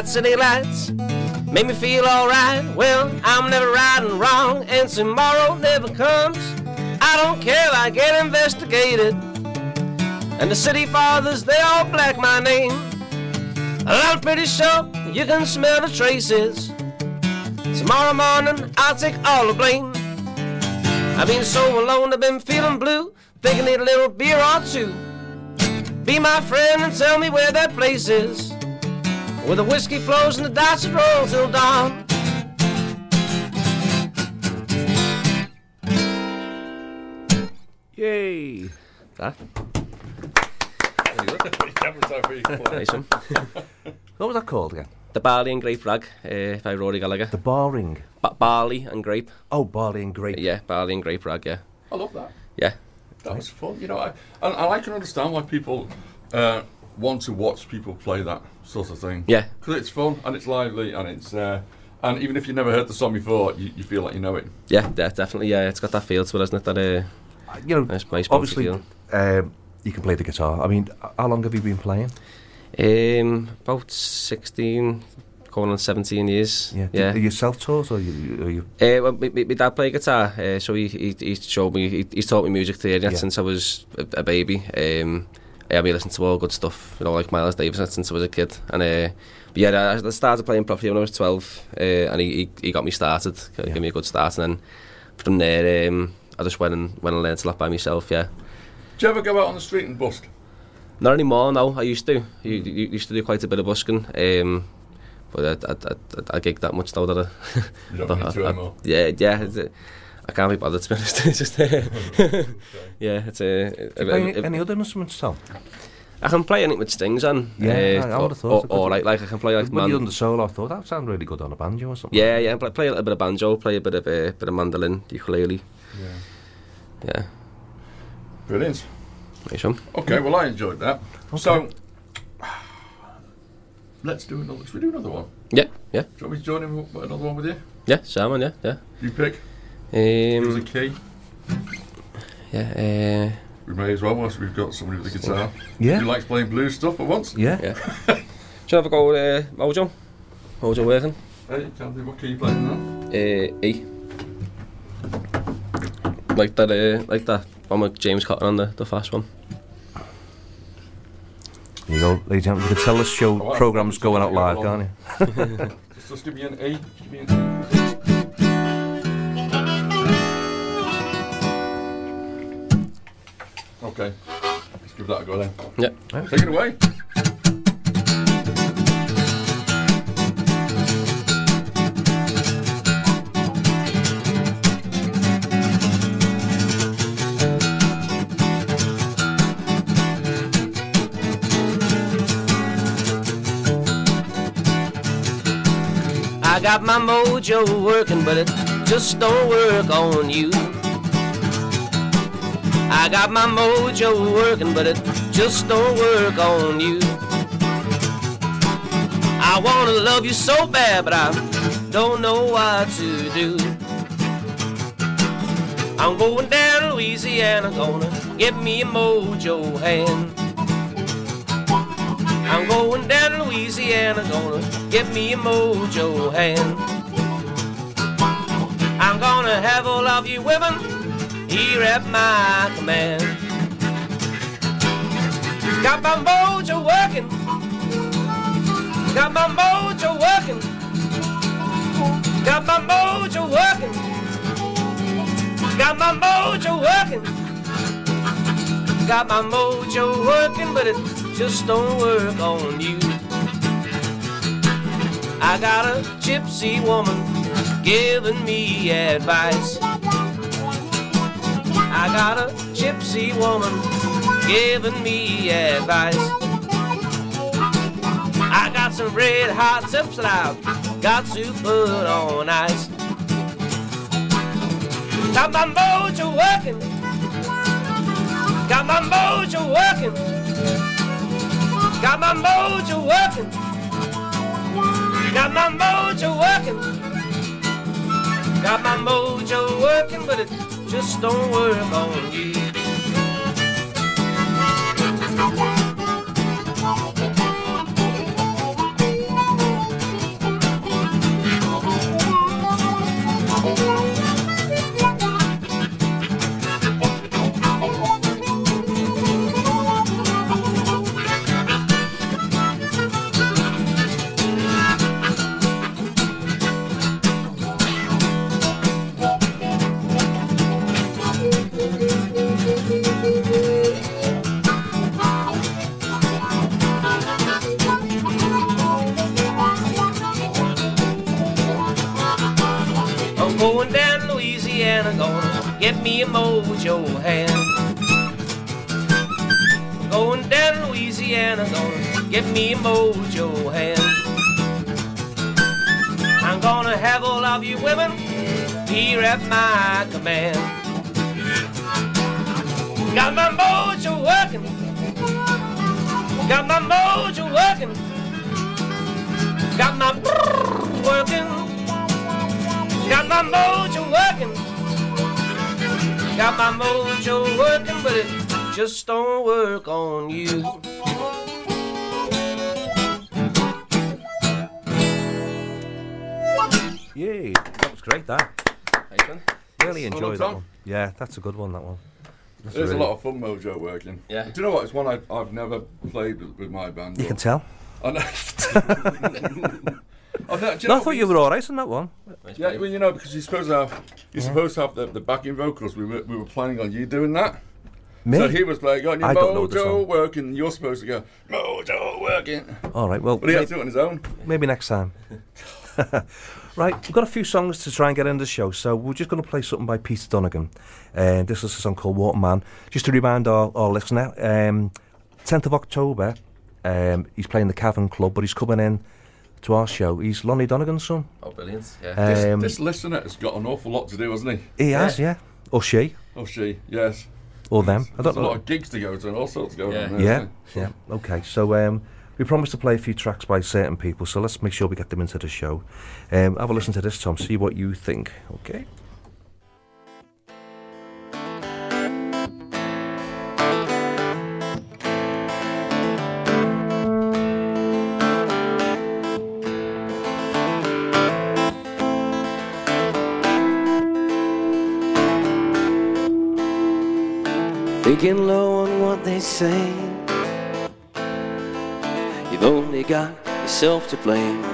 City lights make me feel alright. Well, I'm never riding wrong, and tomorrow never comes. I don't care I get investigated. And the city fathers, they all black my name. I'm pretty sure you can smell the traces. Tomorrow morning, I'll take all the blame. I've been so alone, I've been feeling blue. Think I need a little beer or two. Be my friend and tell me where that place is. Where the whiskey flows and the dice roll till dawn. Yay! That? Nice Nice one. What was that called again? The Barley and Grape Rag uh, by Rory Gallagher. The Barring. Ba- barley and Grape. Oh, Barley and Grape. Yeah, Barley and Grape Rag, yeah. I love that. Yeah. That was fun. You know, I, and, and I can understand why people uh, want to watch people play that sort of thing. Yeah. Because it's fun and it's lively and it's. Uh, and even if you've never heard the song before, you, you feel like you know it. Yeah, de- definitely, yeah. It's got that feel to it, hasn't it? That, uh, You know, nice, nice obviously, feel. um, you can play the guitar. I mean, how long have you been playing? Um, about 16, going on 17 years. Yeah. Yeah. Are you self-taught or you? Are you Uh, well, my, my my dad played guitar, uh, so he, he he showed me, he, he's taught me music theory Yeah. since I was a, a baby. Um, I'll be listen to all good stuff, you know, like Miles Davis since I was a kid. And uh, but yeah, I started playing properly when I was 12, uh, and he, he, he got me started, yeah. gave me a good start, and then from there, um, I just went and, went and learned a lot by myself, yeah. Do you ever go out on the street and busk? Not anymore, no, I used to. I hmm. used to do quite a bit of busking, um, but I, I, I, I gig that much now that I... You don't I, need to I, anymore. Yeah, yeah. Oh. I can't be bothered to be honest. It's just, uh, yeah, it's a. Do you play any, any other instruments, Tom? I can play anything with strings on. Yeah, uh, I- would've or, thought or, or like, like I can play like when man- you done the solo, I thought that would sound really good on a banjo or something. Yeah, yeah. Play, play a little bit of banjo, play a bit of uh, bit of mandolin, ukulele. Yeah. Brilliant. Nice one. Okay, well I enjoyed that. So let's do another. Should we do another one? Yeah, yeah. Do you want me to join in with another one with you? Yeah, Simon, yeah, yeah. You pick. Give us a Um, key. yeah, uh, We may as well whilst we've got somebody with a guitar. Yeah. Who likes playing blues stuff for once? Yeah. yeah. Do you have a go with uh, Mojo? Mojo working? Hey, tell me what key you playing now? Uh, E. Like that, uh, like that one with James Cotton on the, the fast one. There you go, ladies and gentlemen. You can tell the show Oh, wow. program's going out live, can't you? Just, just give me an E. Just give me an E. Okay. Let's give that a go then. Yeah. Take it away. I got my mojo working, but it just don't work on you. I got my mojo working, but it just don't work on you. I wanna love you so bad, but I don't know what to do. I'm going down to Louisiana, gonna get me a mojo hand. I'm going down to Louisiana, gonna get me a mojo hand. I'm gonna have all of you women here at my command. Got my mojo working, got my mojo working, got my mojo working, got my mojo working, got my mojo working, but it just don't work on you. I got a gypsy woman giving me advice. I got a gypsy woman giving me advice. I got some red hot tips that I've got to put on ice. Got my mojo working. Got my mojo working. Got my mojo working. Got my mojo working. Got my mojo working, but it just don't worry about you. My command. Got my mojo working. Got my mojo working. Got my working. Got my mojo working. Got my mojo working, but it just don't work on you. Yay, that was great. That really Well enjoyed done. that one. Yeah, that's a good one. That one. That's There's really- a lot of fun mojo working. Yeah. Do you know what? It's one I, I've never played with, with my band. You but- can tell. I know. I, know, No, know I thought you were all right on that one. Yeah, well, you know, because you're supposed to have, you're supposed to have the, the backing vocals. We were, we were planning on you doing that. Me? So he was playing on oh, your I don't know the mojo working. You're supposed to go mojo working. All right. Well, But he may- has to do it on his own. maybe next time. right, we've got a few songs to try and get into the show, so we're just going to play something by Peter Donegan. Uh, this is a song called Waterman. Just to remind our, our listener, um, 10th of October, um, he's playing the Cavern Club, but he's coming in to our show. He's Lonnie Donegan's son. Oh, brilliant. Yeah. This, Um, this listener has got an awful lot to do, hasn't he? He has, yeah. Or she, Or she, yes. or them. I There's don't a know. lot of gigs to go to and all sorts going Yeah. on. there, Yeah, yeah. Okay, so um, we promised to play a few tracks by certain people, so let's make sure we get them into the show. Um, have a listen to this, Tom. See what you think. Okay. Thinking low on what they say. You've only got yourself to blame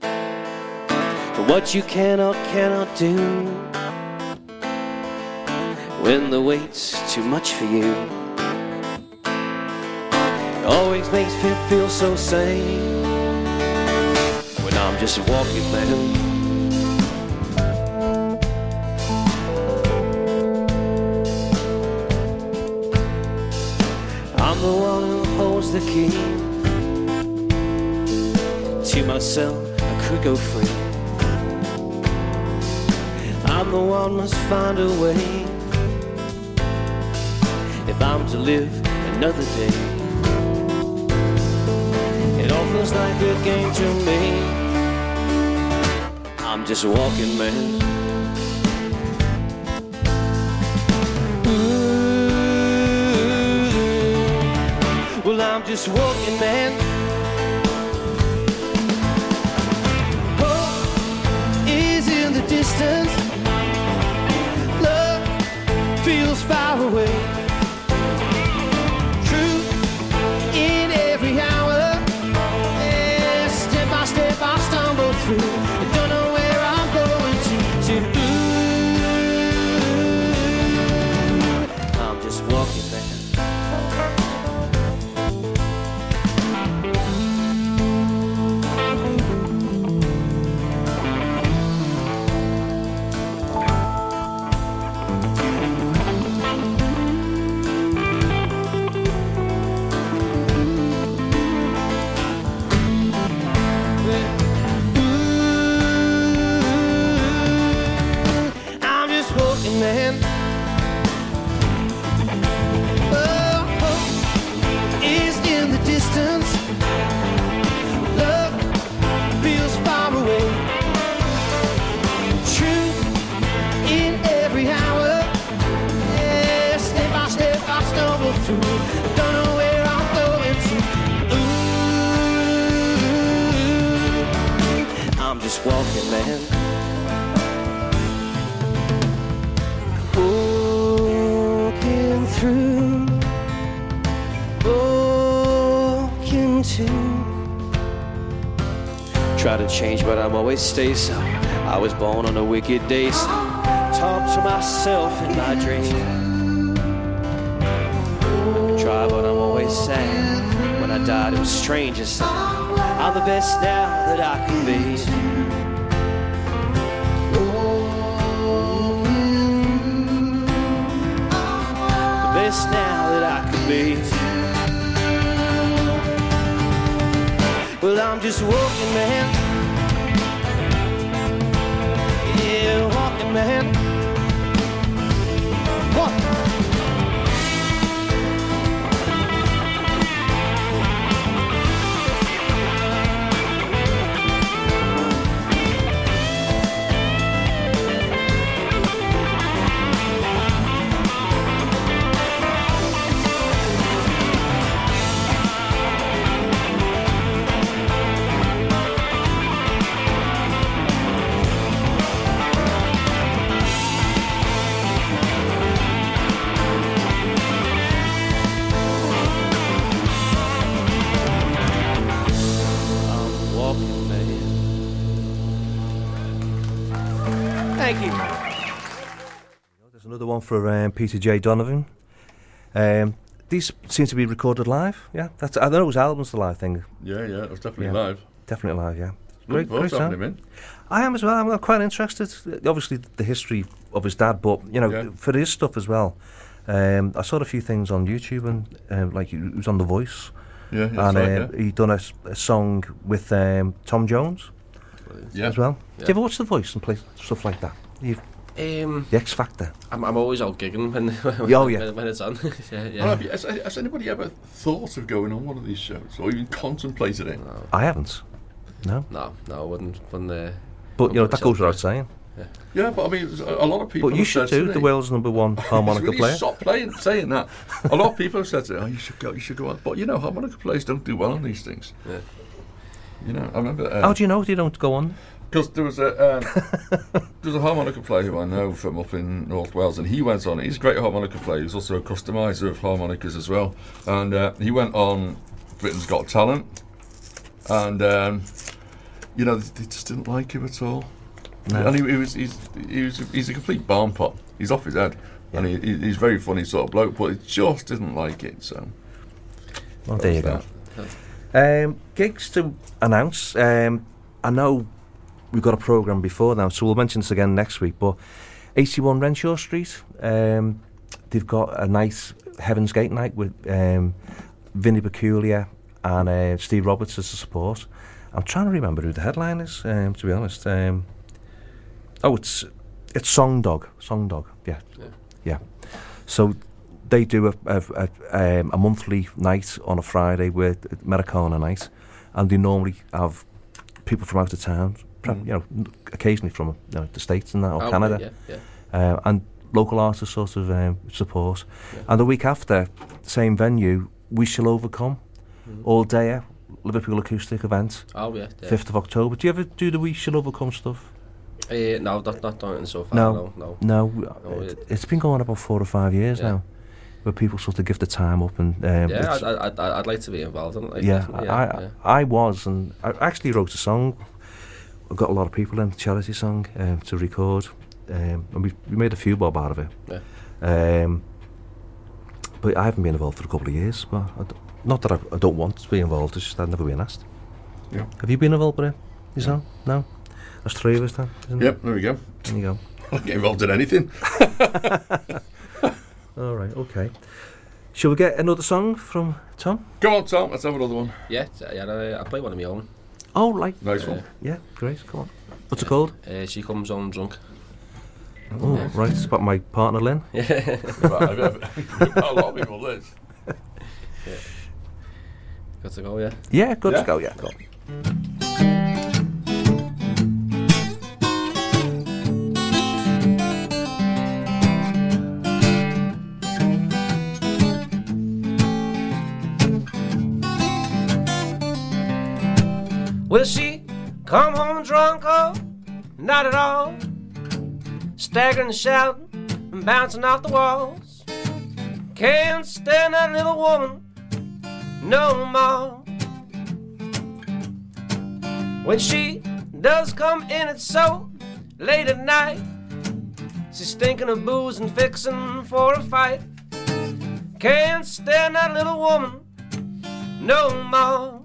for what you cannot, cannot do. When the weight's too much for you, it always makes me feel so sane. When I'm just walking. I'm the one who holds the key to myself. I could go free. I'm the one must find a way if I'm to live another day. It all feels like a game to me. I'm just walking man. Ooh, well, I'm just walking man. Distance. Love feels far away. To change, but I'm always stay so. I was born on a wicked day, so talk to myself in my dreams. I can Try, but I'm always sad. When I died, it was strange. I'm the best now that I can be. best now that I could be. Well, I'm just walking, man. Man. For um, Peter J. Donegan. Um, these seem to be recorded live. Yeah, that's. I know it was album's the live thing. Yeah, yeah, it was definitely Yeah. live. Definitely live. Yeah. Great, forward to having sound. him in. I am as well. I'm quite interested. Obviously, the history of his dad, but you know, Yeah. for his stuff as well. Um, I saw a few things on YouTube, and um, like he was on The Voice, Yeah, and right, uh, he done a song with um, Tom Jones Yeah. as well. Yeah. Do you ever watch The Voice and play stuff like that? You've, Um, The X Factor. I'm, I'm always out gigging when, when, oh, yeah. when, when it's on. yeah, Well, have you- has, has anybody ever thought of going on one of these shows or even contemplated it? I haven't. No. No, no, I wouldn't. wouldn't uh, But, you know, that put goes without myself saying. Yeah, yeah, but I mean, a, a lot of people. But you should said to do, me- the world's number one harmonica really player. Stop playing, saying that. A lot of people have said to me, "Oh, you should go, you should go on." But you know, harmonica players don't do well on these things. Yeah. You know, I remember. Uh, How do you know they don't go on? Because there was a um, there was a harmonica player who I know from up in North Wales, and he went on. He's a great harmonica player. He's also a customizer of harmonicas as well, and uh, he went on Britain's Got Talent, and um, you know they, they just didn't like him at all. No. And he, he was he's he was he's a complete barn pot. He's off his head, and he, he, he's a very funny sort of bloke, but he just didn't like it. So Well, there you go. Um, gigs to announce. Um, I know we've got a programme before now, so we'll mention this again next week. But 81 Renshaw Street, um, they've got a nice Heaven's Gate night with um, Vinnie Peculiar and uh, Steve Roberts as the support. I'm trying to remember who the headline is, um, to be honest. Um, oh, it's it's Song Dog. Song Dog, yeah. Yeah. Yeah. So they do a, a, a, um, a monthly night on a Friday with Americana night, and they normally have people from out of town. You know, occasionally from you know, the States and that, or okay, Canada, Yeah, yeah. uh, and local artists sort of um, support. Yeah. And the week after, same venue, We Shall Overcome, Mhm. all day, Liverpool acoustic event, Oh, yeah. yeah. 5th of October. Do you ever do the We Shall Overcome stuff? Uh, no, not, not done it so far. No. No, no. No, No, it, it's been going on about four or five years now, where people sort of give the time up and um, yeah, I'd, I'd, I'd, like to be involved in it. Like, yeah, I, yeah, I, yeah. I was, and I actually wrote a song. I got a lot of people in charity song um, to record, um, and we, we made a few bob out of it. Yeah. Um, but I haven't been involved for a couple of years. Well, I d not that I, I don't want to be involved. It's just I've never been asked. Yeah. Have you been involved with it yourself? No. That's three of us then. Isn't Yep, It? there we go. There you go. I don't get involved in anything. All right. Okay. Shall we get another song from Tom? Go on, Tom. Let's have another one. Yeah, t- yeah I, I play one of my own. Oh, right. Nice one. Yeah. Great. Come on. What's it called? Uh, she comes home drunk. Oh, right. It's about my partner Lynn. Yeah. Right, I've- I've- a lot of people this. Got to go, yeah. Yeah. Good Yeah? to go. Yeah. Go Will she come home drunk? Oh, not at all. Staggering and shouting and bouncing off the walls. Can't stand that little woman no more. When she does come in, it's so late at night. She's thinking of booze and fixing for a fight. Can't stand that little woman no more.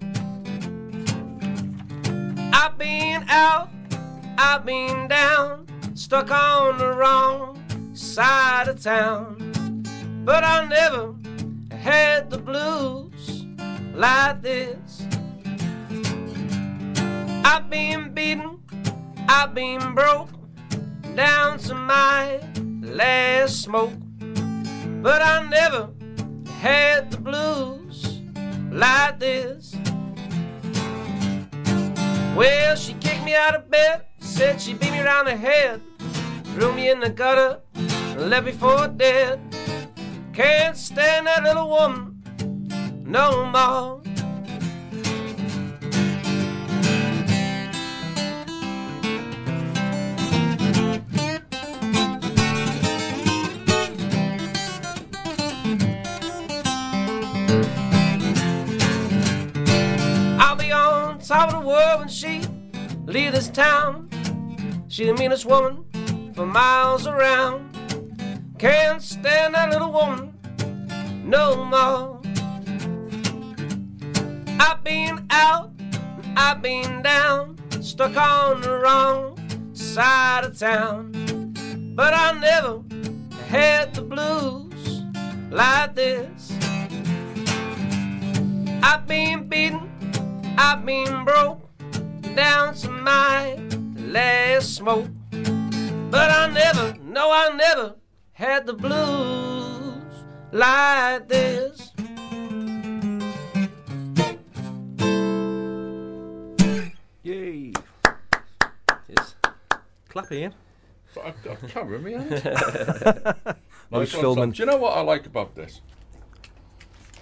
I've been out, I've been down, stuck on the wrong side of town. But I never had the blues like this. I've been beaten, I've been broke, down to my last smoke. But I never had the blues like this. Well, she kicked me out of bed, said she beat me around the head, threw me in the gutter, left me for dead. Can't stand that little woman no more. She leave this town. She the meanest woman for miles around. Can't stand that little woman no more. I've been out, I've been down, stuck on the wrong side of town. But I never had the blues like this. I've been beaten, I've been broke, down to my last smoke. But I never, no, I never had the blues like this. Yay. Yes. Clap Ian. But I, I can't remember my hand. Nice filming. Do you know what I like about this?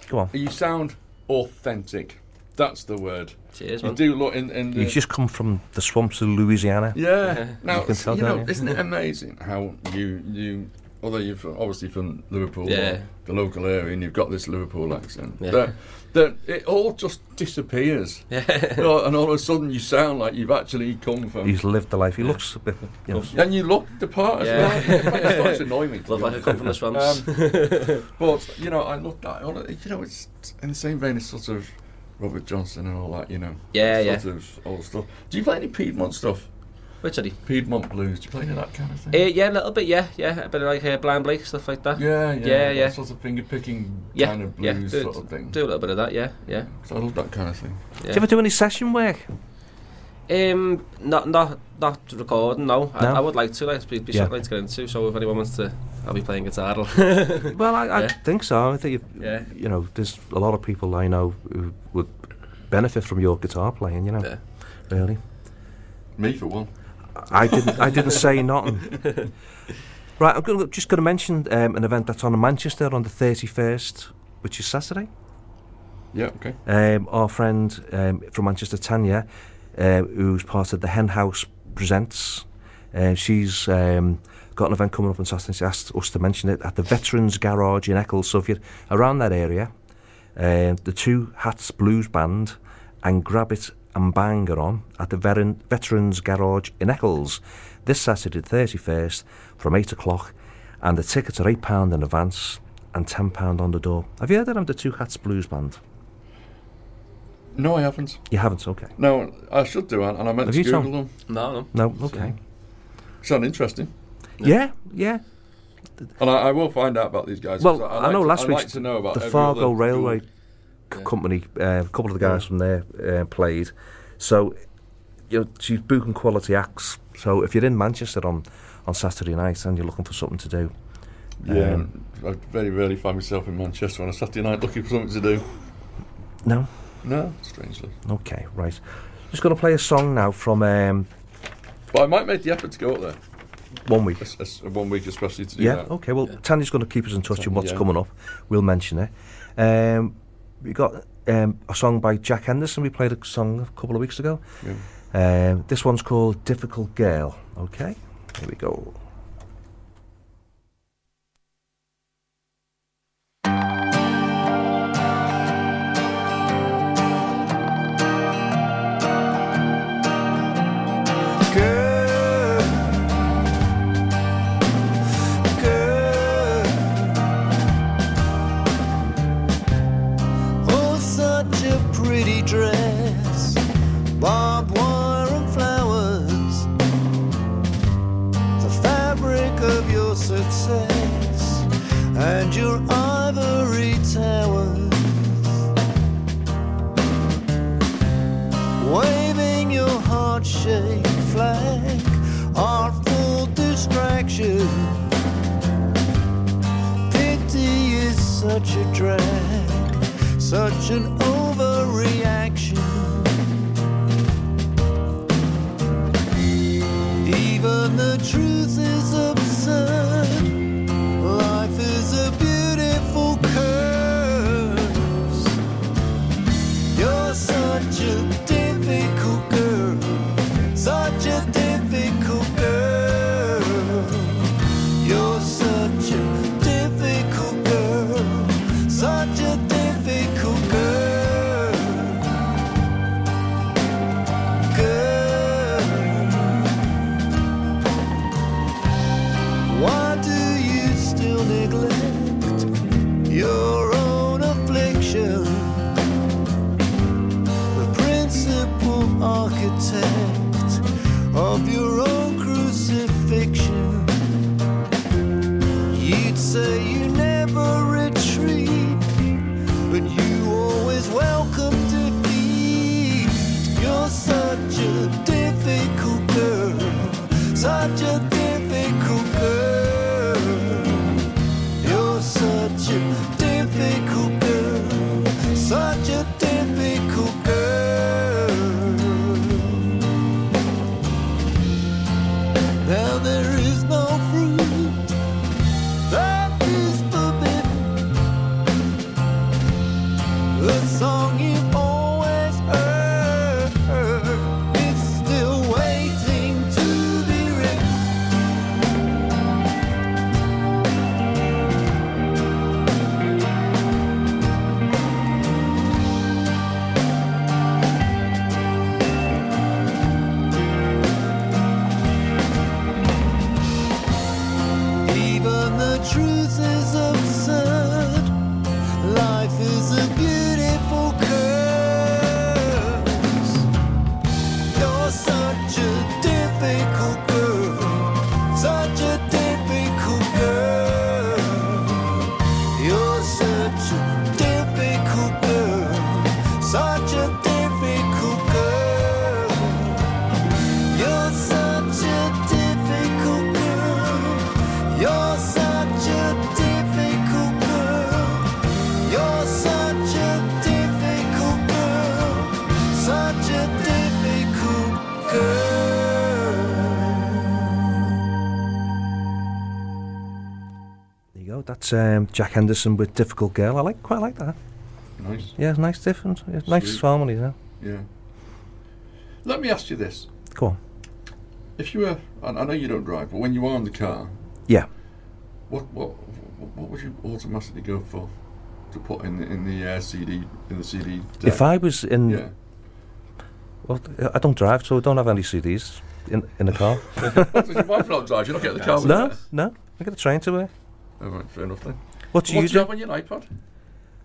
Go on. You sound authentic. That's the word. Cheers, You man. do look in, in the. He's just come from the swamps of Louisiana. Yeah. Now, You can tell, you know, you? isn't it amazing how you you although you're from, obviously from Liverpool, Yeah. the local area, and you've got this Liverpool accent, Yeah. that that it all just disappears. You know, and all of a sudden you sound like you've actually come from. He's lived the life. He looks a bit, you know. and you look the part as Yeah. well. It's starting to annoy me. to Look like I come from the swamps. Um, but you know, I look at all of- you know it's in the same vein as sort of Robert Johnson and all that. You know, Yeah, yeah. sort of old stuff. Do you play any Piedmont stuff? Which are they? Piedmont blues. Do you play any of that kind of thing? Uh, yeah, a little bit, yeah, yeah. A bit of like uh, Blind Blake, stuff like that. Yeah, yeah, yeah, that yeah. Sort of finger picking Yeah, kind of yeah, blues do- sort of thing. Do a little bit of that, yeah, yeah. So I love that kind of thing. Do you ever do any session work? Um, not not not recording. No, I, No? I would like to. Like, be, be Yeah. something to get into. So if anyone wants to, I'll be playing guitar. Well, I, I Yeah. think so. I think you, Yeah. you know, there's a lot of people I know who would benefit from your guitar playing. You know, Yeah. really. Me for one. I didn't. I didn't say nothing. Right, I'm gonna, just going to mention um, an event that's on in Manchester on the 31st, which is Saturday. Yeah, okay. Um, our friend um, from Manchester, Tanya, uh, who's part of the Hen House Presents, uh, she's um, got an event coming up on Saturday. She asked us to mention it at the Veterans Garage in Eccles. So if you're around that area, uh, the Two Hats Blues Band and Grab It and Bang are on at the Veteran, Veterans Garage in Eccles this Saturday, the 31st, from 8 o'clock. And the tickets are £8 in advance and £10 on the door. Have you heard of them, the Two Hats Blues Band? No, I haven't. You haven't, okay. No, I should do, and I meant Have to you, Tom? Google them. no, no. No, okay. Sound interesting. Yeah, yeah. And I, I will find out about these guys. Well, 'cause I, like know to, last I week like to know about the every Fargo other Railway group. c- Company, uh, a couple of the guys from there uh, played. So, you know, she's booking quality acts. So if you're in Manchester on, on Saturday night and you're looking for something to do, Yeah, um, I very rarely find myself in Manchester on a Saturday night looking for something to do. no, No, strangely. okay, right. Just going to play a song now from um, But I might make the effort to go up there. one week. Es- es- one week especially to do Yeah, that. okay. Well, Tanya's going to keep us in touch on what's yeah. coming up. We'll mention it. Um, we got um, a song by Jack Henderson. We played a song a couple of weeks ago. Um, this one's called Difficult Girl. Okay, here we go. There you go. That's um, Jack Henderson with "Difficult Girl." I like quite like that. Nice. Yeah, nice different. Yeah, nice harmony. Yeah. Yeah. Let me ask you this. Go on. If you were, I I know you don't drive, but when you are in the car, Yeah. what what what would you automatically go for to put in the in the uh, CD in the CD? deck? If I was in, yeah, well, I don't drive, so I don't have any CDs in in the car. Does your wife not drive? You not get the car no, no. I get a train to work. Oh, right, fair enough then. What do what you do you have on your iPod?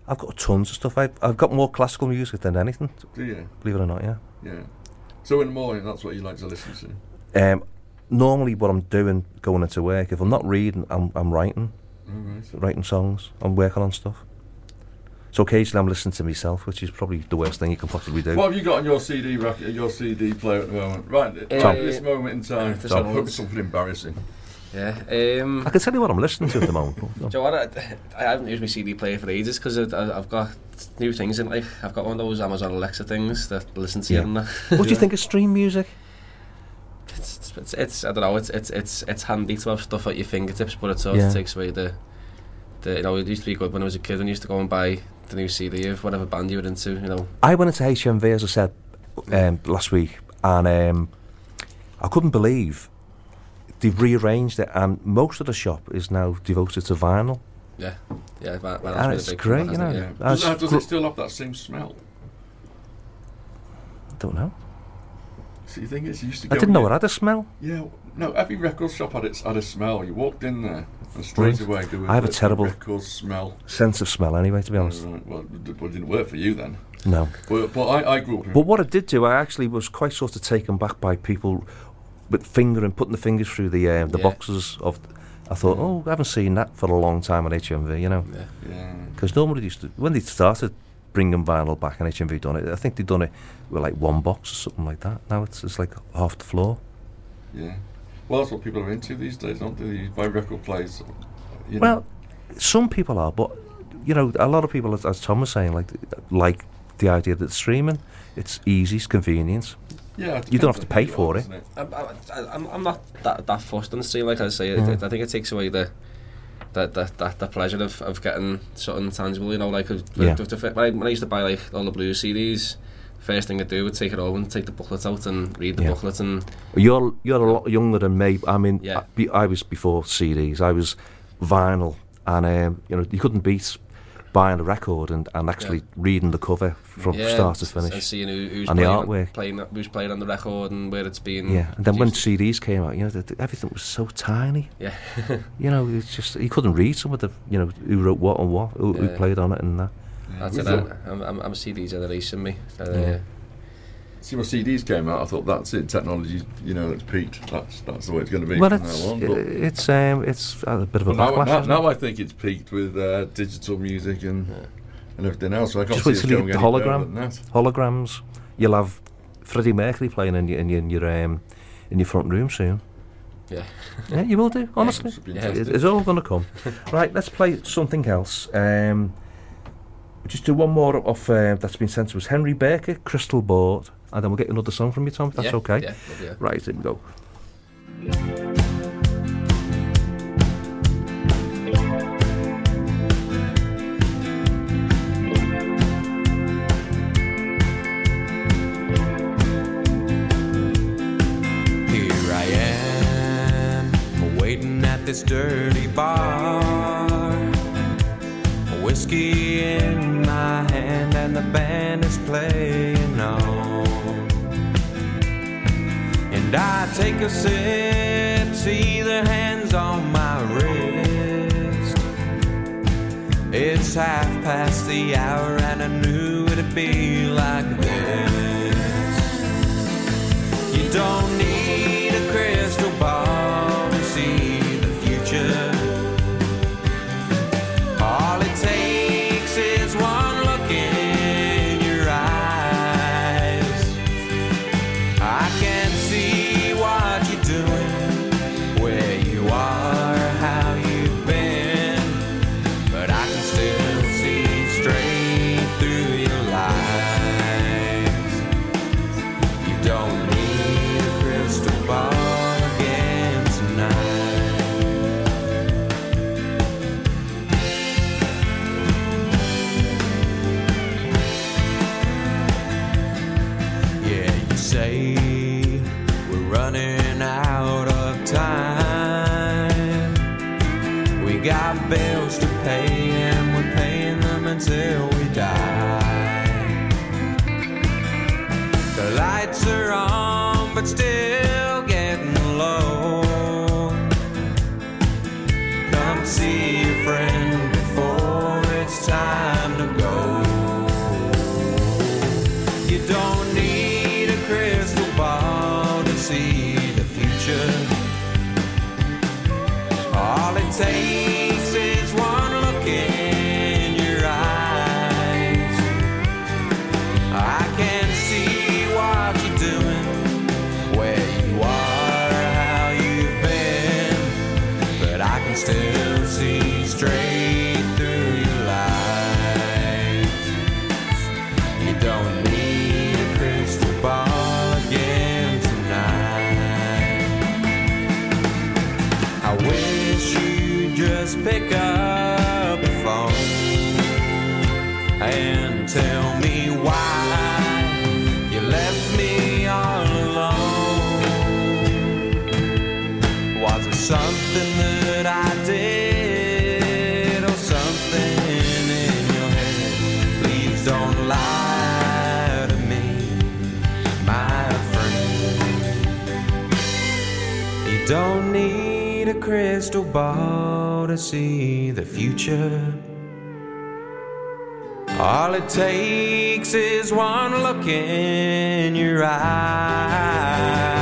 I've got tons of stuff. I've, I've got more classical music than anything. Do you? Believe it or not, yeah. Yeah. So in the morning, that's what you like to listen to. Um, normally, what I'm doing going into work, if I'm not reading, I'm, I'm writing, Oh, right. writing songs. I'm working on stuff. So occasionally, I'm listening to myself, which is probably the worst thing you can possibly do. What have you got on your CD rack, your CD player at the moment? Right, right Tom. at this moment in time. This I one. hope it's something embarrassing. Yeah. Um, I can tell you what I'm listening to at the moment. Do you know what? I, I haven't used my CD player for ages because I've got new things in life. I've got one of those Amazon Alexa things that listen to Yeah. you and that. what do you think of stream music? It's, it's, it's I don't know. It's it's it's it's handy to have stuff at your fingertips, but it sort Yeah. of takes away the the you know it used to be good when I was a kid and used to go and buy the new CD of whatever band you were into. You know. I went into HMV, as I said um, last week, and um, I couldn't believe they've rearranged it, and most of the shop is now devoted to vinyl. Yeah. Yeah. Van, Van And it's great, you know. Yeah. Uh, Does, that, does gr- it still have that same smell? I don't know. See, the thing is, you used to I didn't know in- it had a smell. Yeah, no, every record shop had its had a smell. You walked in there, and straight Right. away there was I have a the- the terrible record smell. sense of smell, anyway. To be honest, Right, well, it d- well, it didn't work for you then. no. But, but I, I grew up. But what I did do, I actually was quite sort of taken back by people with finger and putting the fingers through the um, the Yeah. boxes of. I thought, oh, I haven't seen that for a long time on HMV, you know, Yeah. yeah, because normally used to when they started bringing vinyl back and HMV done it. I think they'd done it with like one box or something like that. Now it's it's like half the floor. yeah. Well, that's what people are into these days, aren't they? They buy record players. You know. Well, some people are, but you know, a lot of people, as, as Tom was saying, like like the idea that streaming, it's easy, it's convenience. Yeah, you don't have to pay for are, it. it. I'm, I'm, I'm- I'm not that, that fussed on the stream, like I say. Mhm. It, I think it takes away the the, the, the, the pleasure of, of getting something tangible, you know, like with, Yeah. with the, when, I, when I used to buy like all the blue CDs, first thing I'd do would take it over and take the booklet out and read the Yeah. booklet and You're you're a lot younger than me. I mean, Yeah. I, I was before CDs. I was vinyl, and um, you know, you couldn't beat buying a record and, and actually reading the cover from yeah, start to s- and finish. seeing who, who's And the playing, artwork. playing, who's playing on the record and where it's been. Yeah, and then when. CDs came out, you know, the, the- everything was so tiny. yeah, You know, it's just you couldn't read some of the, you know, who wrote what and what, who, who played on it and that. that's We it. thought- I, I'm, I'm, I'm a CD generation, me. Uh, Yeah. See, when CDs came out, I thought that's it. Technology, you know, it's peaked. That's that's the way it's going to be Well, from it's now on. i- But, it's um, it's a bit of a but now, now, now I think it's peaked with uh, digital music and and everything else. So I can't Just see wait it till you going get the any hologram. than that. holograms. You'll have Freddie Mercury playing in your in your in your, um, in your front room soon. yeah. Yeah, you will do. Honestly, Yeah, It- fantastic. it's all going to come. right, let's play something else. Um, just do one more off uh, that's been sent to us. Henry Birkett, Crystal Ball, and then we'll get another song from you, Tom. If that's yeah, okay. Yeah. Right, here we go. Here I am, waiting at this dirty bar Whiskey in my hand, and the band is playing on. And I take a sip, see the hands on my wrist. It's half past the hour, and I knew it'd be like this. You don't need a crystal ball just pick up the phone and tell me why you left me all alone. Was it something that I did or something in your head? Please don't lie to me, my friend. You don't need a crystal ball to see the future. All it takes is one look in your eyes.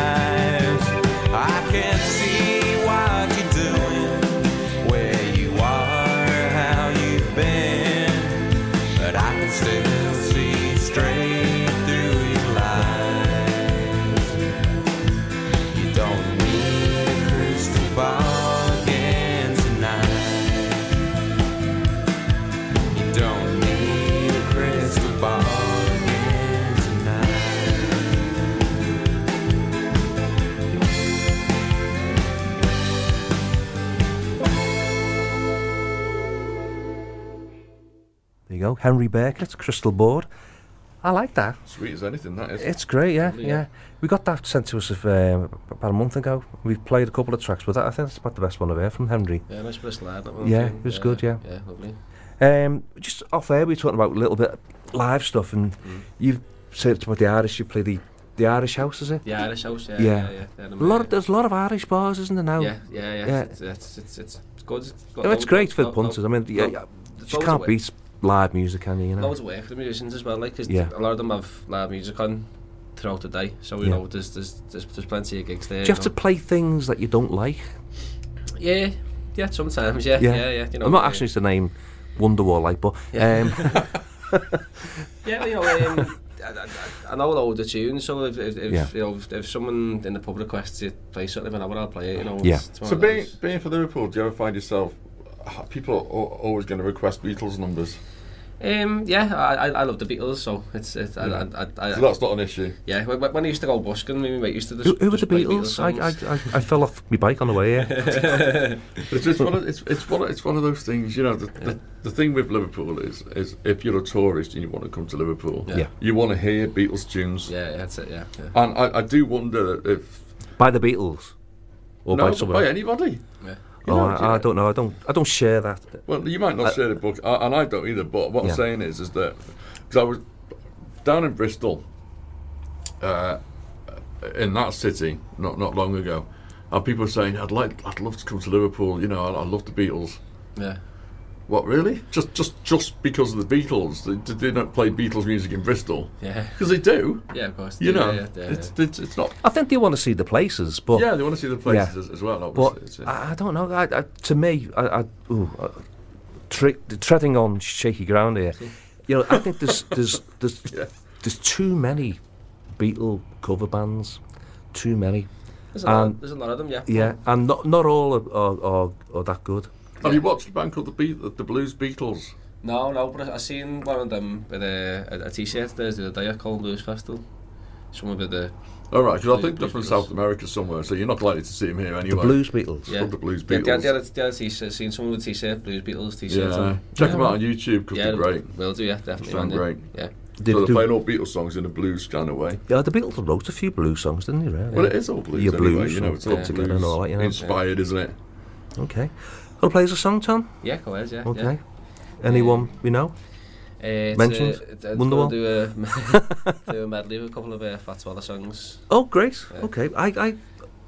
You go. Henry Birkett's Crystal Ball. I like that. Sweet as anything, that is. It's great, yeah, Lovely, yeah. yeah. We got that sent to us of, um, about a month ago. We've played a couple of tracks with that. I think it's about the best one I've heard from Henry. Yeah, nice bit of slide. That one, Yeah, too. it was good, yeah. Yeah, lovely. Um, just off air, we were talking about a little bit live stuff, and Mm. you've said about the Irish. You play the the Irish House, is it? The Irish House, yeah, yeah. yeah, yeah. They're A lot of, there's a lot of Irish bars, isn't there now? Yeah, yeah, yeah. It's, it's, it's, it's, it's good. It's, got No, it's great for the punters. I mean, yeah, lo- yeah, there's you loads can't of beat live music, can you? You know. Loads of work for the musicians as well, like 'cause Yeah. a lot of them have live music on throughout the day, so you Yeah. know there's, there's there's there's plenty of gigs there. Do you have know. to play things that you don't like? Yeah, yeah, sometimes, yeah, yeah, yeah. you know, I'm not asking you to name Wonderwall, like, but Yeah. um, Yeah, you know, um, I, I, I know all the tunes, so if, if, if Yeah. you know, if, if someone in the pub requests to play something of an hour, I'll play it. You know, Yeah. It's, it's one So being, being for Liverpool, do you ever find yourself people are always going to request Beatles numbers? Um, yeah, I, I I love the Beatles, so it's it. Yeah. I, I, I, So that's not an issue. Yeah, when, when I used to go busking, me mate used to just, who, who were the play Beatles? I. I, I, I fell off my bike on the way here. it's, it's, one of, it's, it's, one of, it's one of those things, you know, the, the, the thing with Liverpool is, is if you're a tourist and you want to come to Liverpool, Yeah. you want to hear Beatles tunes. Yeah, that's it, yeah. yeah. And I, I do wonder if... By the Beatles? Or no, by but by anybody. Yeah. You oh, I, do you I know? don't know. I don't. I don't share that. Well, you might not I- share the book, I, and I don't either. But what Yeah. I'm saying is, is that because I was down in Bristol, uh, in that city, not not long ago, and people were saying, "I'd like, I'd love to come to Liverpool. You know, I, I love the Beatles." Yeah. What really? Just just just because of the Beatles? They, they don't play Beatles music in Bristol. Yeah. Because they do. Yeah, of course they You do, know, yeah, yeah, yeah, it's, it's it's not. I think they want to see the places, but Yeah, they wanna see the places as- as well, But obviously, it's, I, I don't know. I, I, to me, I, I ooh, uh, tre- treading on shaky ground here. You know, I think there's there's there's there's too many Beatle cover bands, too many. There's a lot- there's a lot of them, yeah. Yeah, and not not all are are, are, are that good. Have you watched a band called the Beat the Blues Beatles? No, no, but I, I seen one of them with a, a, a t-shirt there's the other day at Colne Blues Festival. Someone with the... All right, because I think they're from Blues South America somewhere, so you're not likely to see them here anyway. The Blues Beatles? Yeah. The Blues Yeah, Beatles. the, the, other, the other t-shirt, seen someone with a t-shirt, Blues Beatles t-shirt Yeah. on. Check them out on YouTube 'cause yeah, they're great. Will do, yeah, definitely. sound great. Yeah. Did so they're playing all Beatles songs in a blues kind of way. Yeah, the Beatles wrote a few blues songs, didn't they? Really? Well, it is all blues Your anyway, blues, you know, it's all put together blues and all that. You know, inspired, isn't it? Okay. To play us a song, Tom? Yeah, go ahead, yeah. Okay. yeah. Anyone we know? Uh, Mentioned? Uh, Wonderwall? Do a, do a medley with a couple of uh, Fats Waller songs. Oh, great. Yeah. Okay. I, I,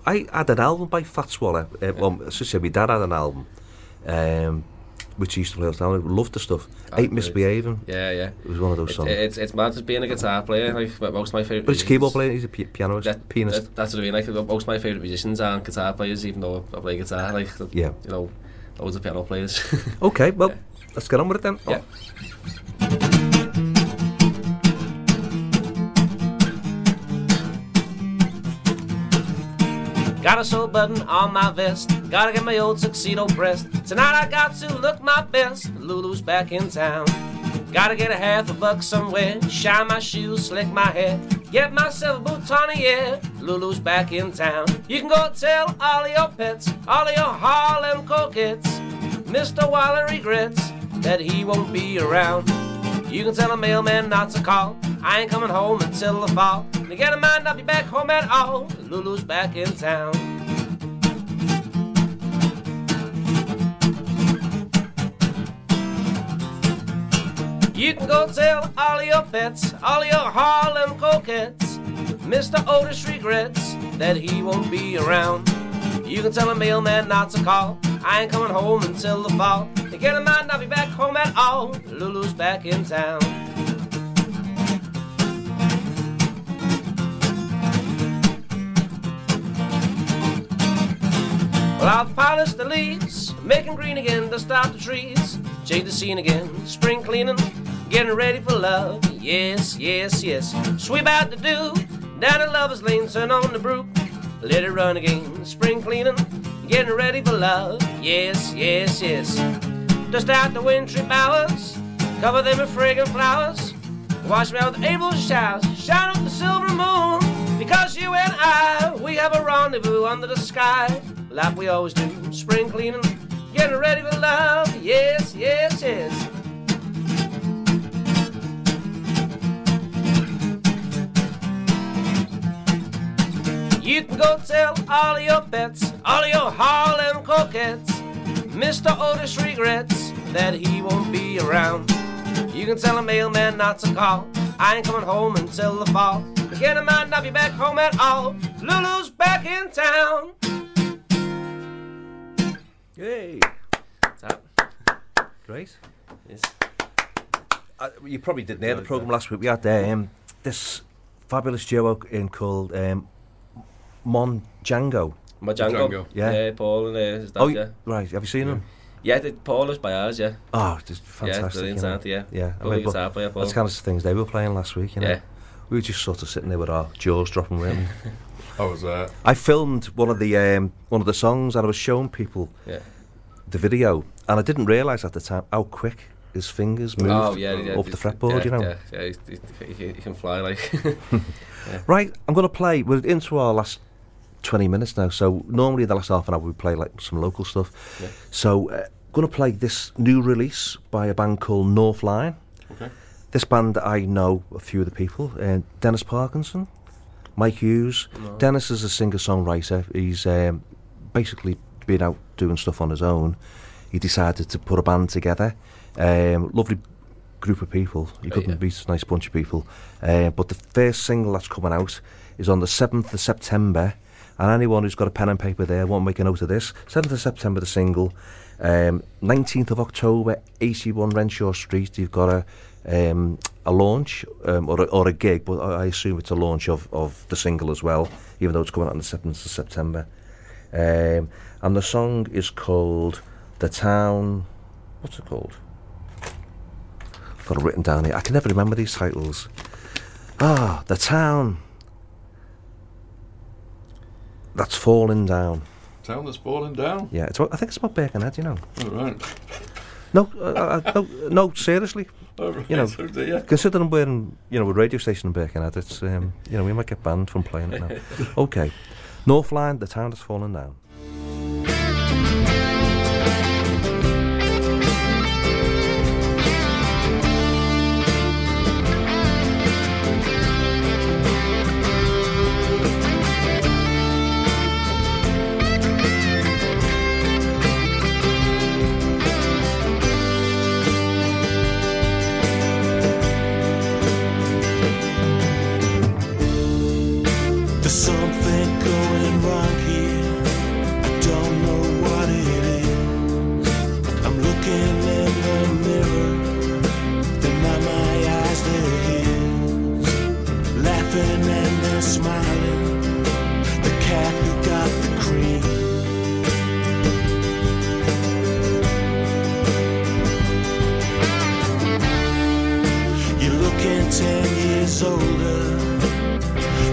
I had an album by Fat Swallow. Uh, well, as I said, my dad had an album, um, which he used to play all the time. I loved the stuff. Oh, Ain't great. Misbehaving. Yeah, yeah. It was one of those songs. it's, it's mad just being a guitar player. Like most of my favourite but it's keyboard player. He's a pi- pianist. That, pianist. that- that's what I mean. Like most of my favourite musicians aren't guitar players, even though I play guitar. Like Yeah. you know, loads of piano players. okay. Well, let's get on with it then. Yeah. Got a sew button on my vest. Gotta get my old tuxedo pressed. Tonight I got to look my best. Lulu's back in town. Gotta get a half a buck somewhere. Shine my shoes, slick my hair. Get myself a boot on the air. Lulu's back in town. You can go tell all your pets, all your Harlem coquettes. Mr. Waller regrets that he won't be around. You can tell a mailman not to call. I ain't coming home until the fall. And again, I might not be back home at all. Lulu's back in town. You can go tell all your pets, all your Harlem coquettes. Mr. Otis regrets that he won't be around. You can tell a mailman not to call. I ain't coming home until the fall. Again, I might not be back home at all. Lulu's back in town. Well, I've polished the leaves, making green again to stop the trees. Change the scene again, spring cleaning, getting ready for love. Yes, yes, yes. Sweep out the dew, down the lover's lane, turn on the brew. Let it run again, spring cleaning, getting ready for love. Yes, yes, yes. Dust out the wintry bowers, cover them with fragrant flowers. Wash me out with April showers, shine up the silver moon. Because you and I, we have a rendezvous under the sky, like we always do. Spring cleaning, getting ready for love. Yes, yes, yes. You can go tell all your pets, all your Harlem coquettes. Mr. Otis regrets that he won't be around. You can tell a mailman not to call. I ain't coming home until the fall. Again, I might not be back home at all. Lulu's back in town. Yay. up? Great. Yes. Uh, you probably didn't hear the program last week. We had um, this fabulous duo in called um, Mon Django. Majango. Yeah. Yeah, Paul and uh, his dad, oh, yeah. right. Have you seen them? Yeah, the, Paul is by ours, yeah. Oh, just fantastic. Yeah, brilliant you know. sound, yeah. Yeah. Lovely guitar player, Paul. That's kind of things they were playing last week, you know. Yeah. We were just sort of sitting there with our jaws dropping around. I was uh, I filmed one of the um, one of the songs and I was showing people Yeah. the video and I didn't realise at the time how quick his fingers moved Oh, yeah, yeah. up the fretboard, yeah, you know. Yeah, yeah, he, he, he, he can fly like. yeah. Right, I'm going to play. We're into our last 20 minutes now. So normally the last half an hour we play like some local stuff. Yeah. So uh, going to play this new release by a band called North Line. Okay. This band I know a few of the people. Uh, Dennis Parkinson, Mike Hughes. No. Dennis is a singer-songwriter. He's um, basically been out doing stuff on his own, he decided to put a band together. Um, lovely group of people. You Right, couldn't yeah. beat a nice bunch of people. Uh, but the first single that's coming out is on the 7th of September. And anyone who's got a pen and paper there won't make a note of this. 7th of September, the single. Um, 19th of October, 81 Renshaw Street. You've got a um, a launch um, or, a, or a gig, but I I assume it's a launch of, of the single as well, even though it's coming out on the 7th of September. Um, and the song is called The Town. What's it called? I've got it written down here. I can never remember these titles. Ah, The Town. That's falling down. Town that's falling down. Yeah, it's, I think it's about Birkenhead, you know. All right. No, uh, uh, no, no, seriously. Oh, right, You know, dear. considering we're in, you know, a radio station in Birkenhead, it's, um, you know, we might get banned from playing it now. okay. Northline, the town has fallen down. Smiling. The cat who got the cream. You're looking ten years older.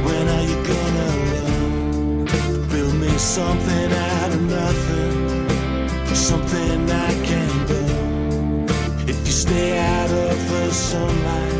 When are you gonna learn? Build me something out of nothing, something I can burn. If you stay out of the sunlight,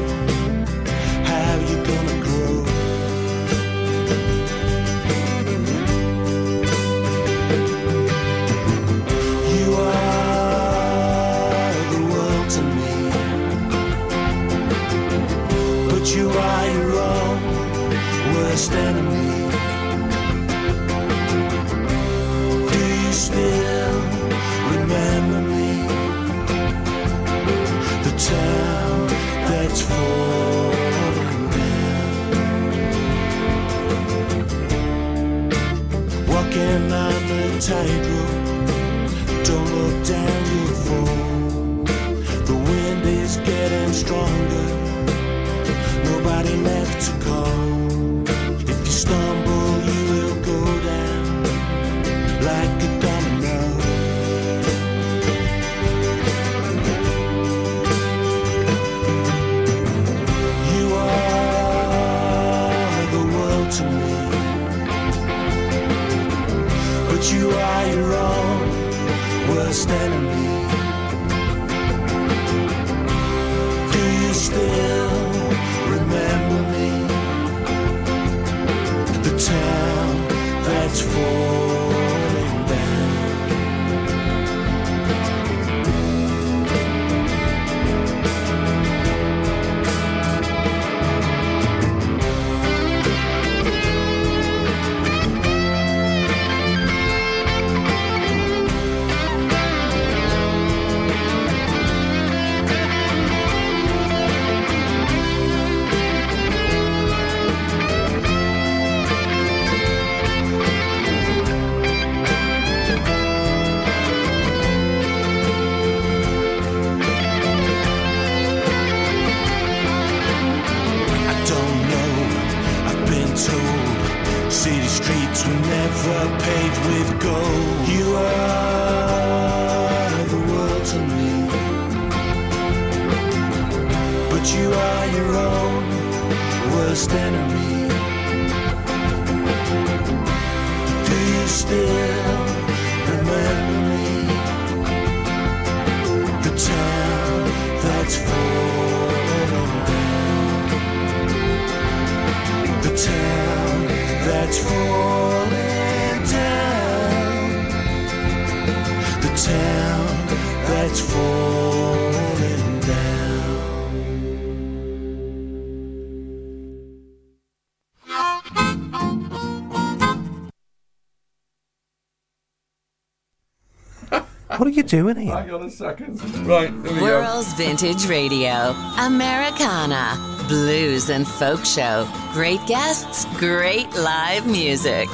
are you doing here? Hang on a second. Right, here we go. World's Vintage Radio, Americana, blues and folk show. Great guests, great live music.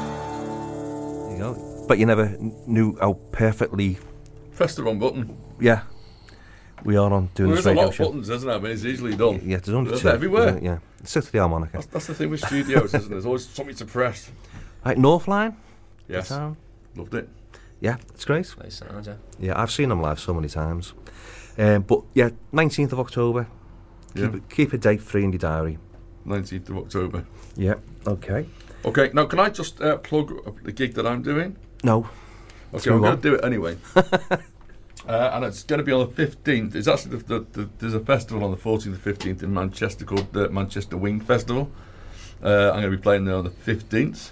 There you go. But you never kn- knew how perfectly. Press the wrong button. Yeah. We are on doing There's this a radio lot of show. buttons, isn't there? I mean, it's easily done. Yeah, there's only There's two. everywhere. isn't it? Yeah. Stick to the harmonica. That's, that's the thing with studios, isn't it? There's always something to press. Right, North Line. Yes. Town. Loved it. Yeah, it's great. Nice sound, yeah. Yeah, I've seen them live so many times. Um, but yeah, 19th of October. Keep, Yeah. it, keep a date free in your diary. 19th of October. Yeah, okay. Okay, now can I just uh, plug the gig that I'm doing? No. Okay, I'm going to do it anyway. uh, and it's going to be on the 15th. It's actually the, the, the, there's a festival on the 14th and 15th in Manchester called the Manchester Wing Festival. Uh, I'm going to be playing there on the 15th,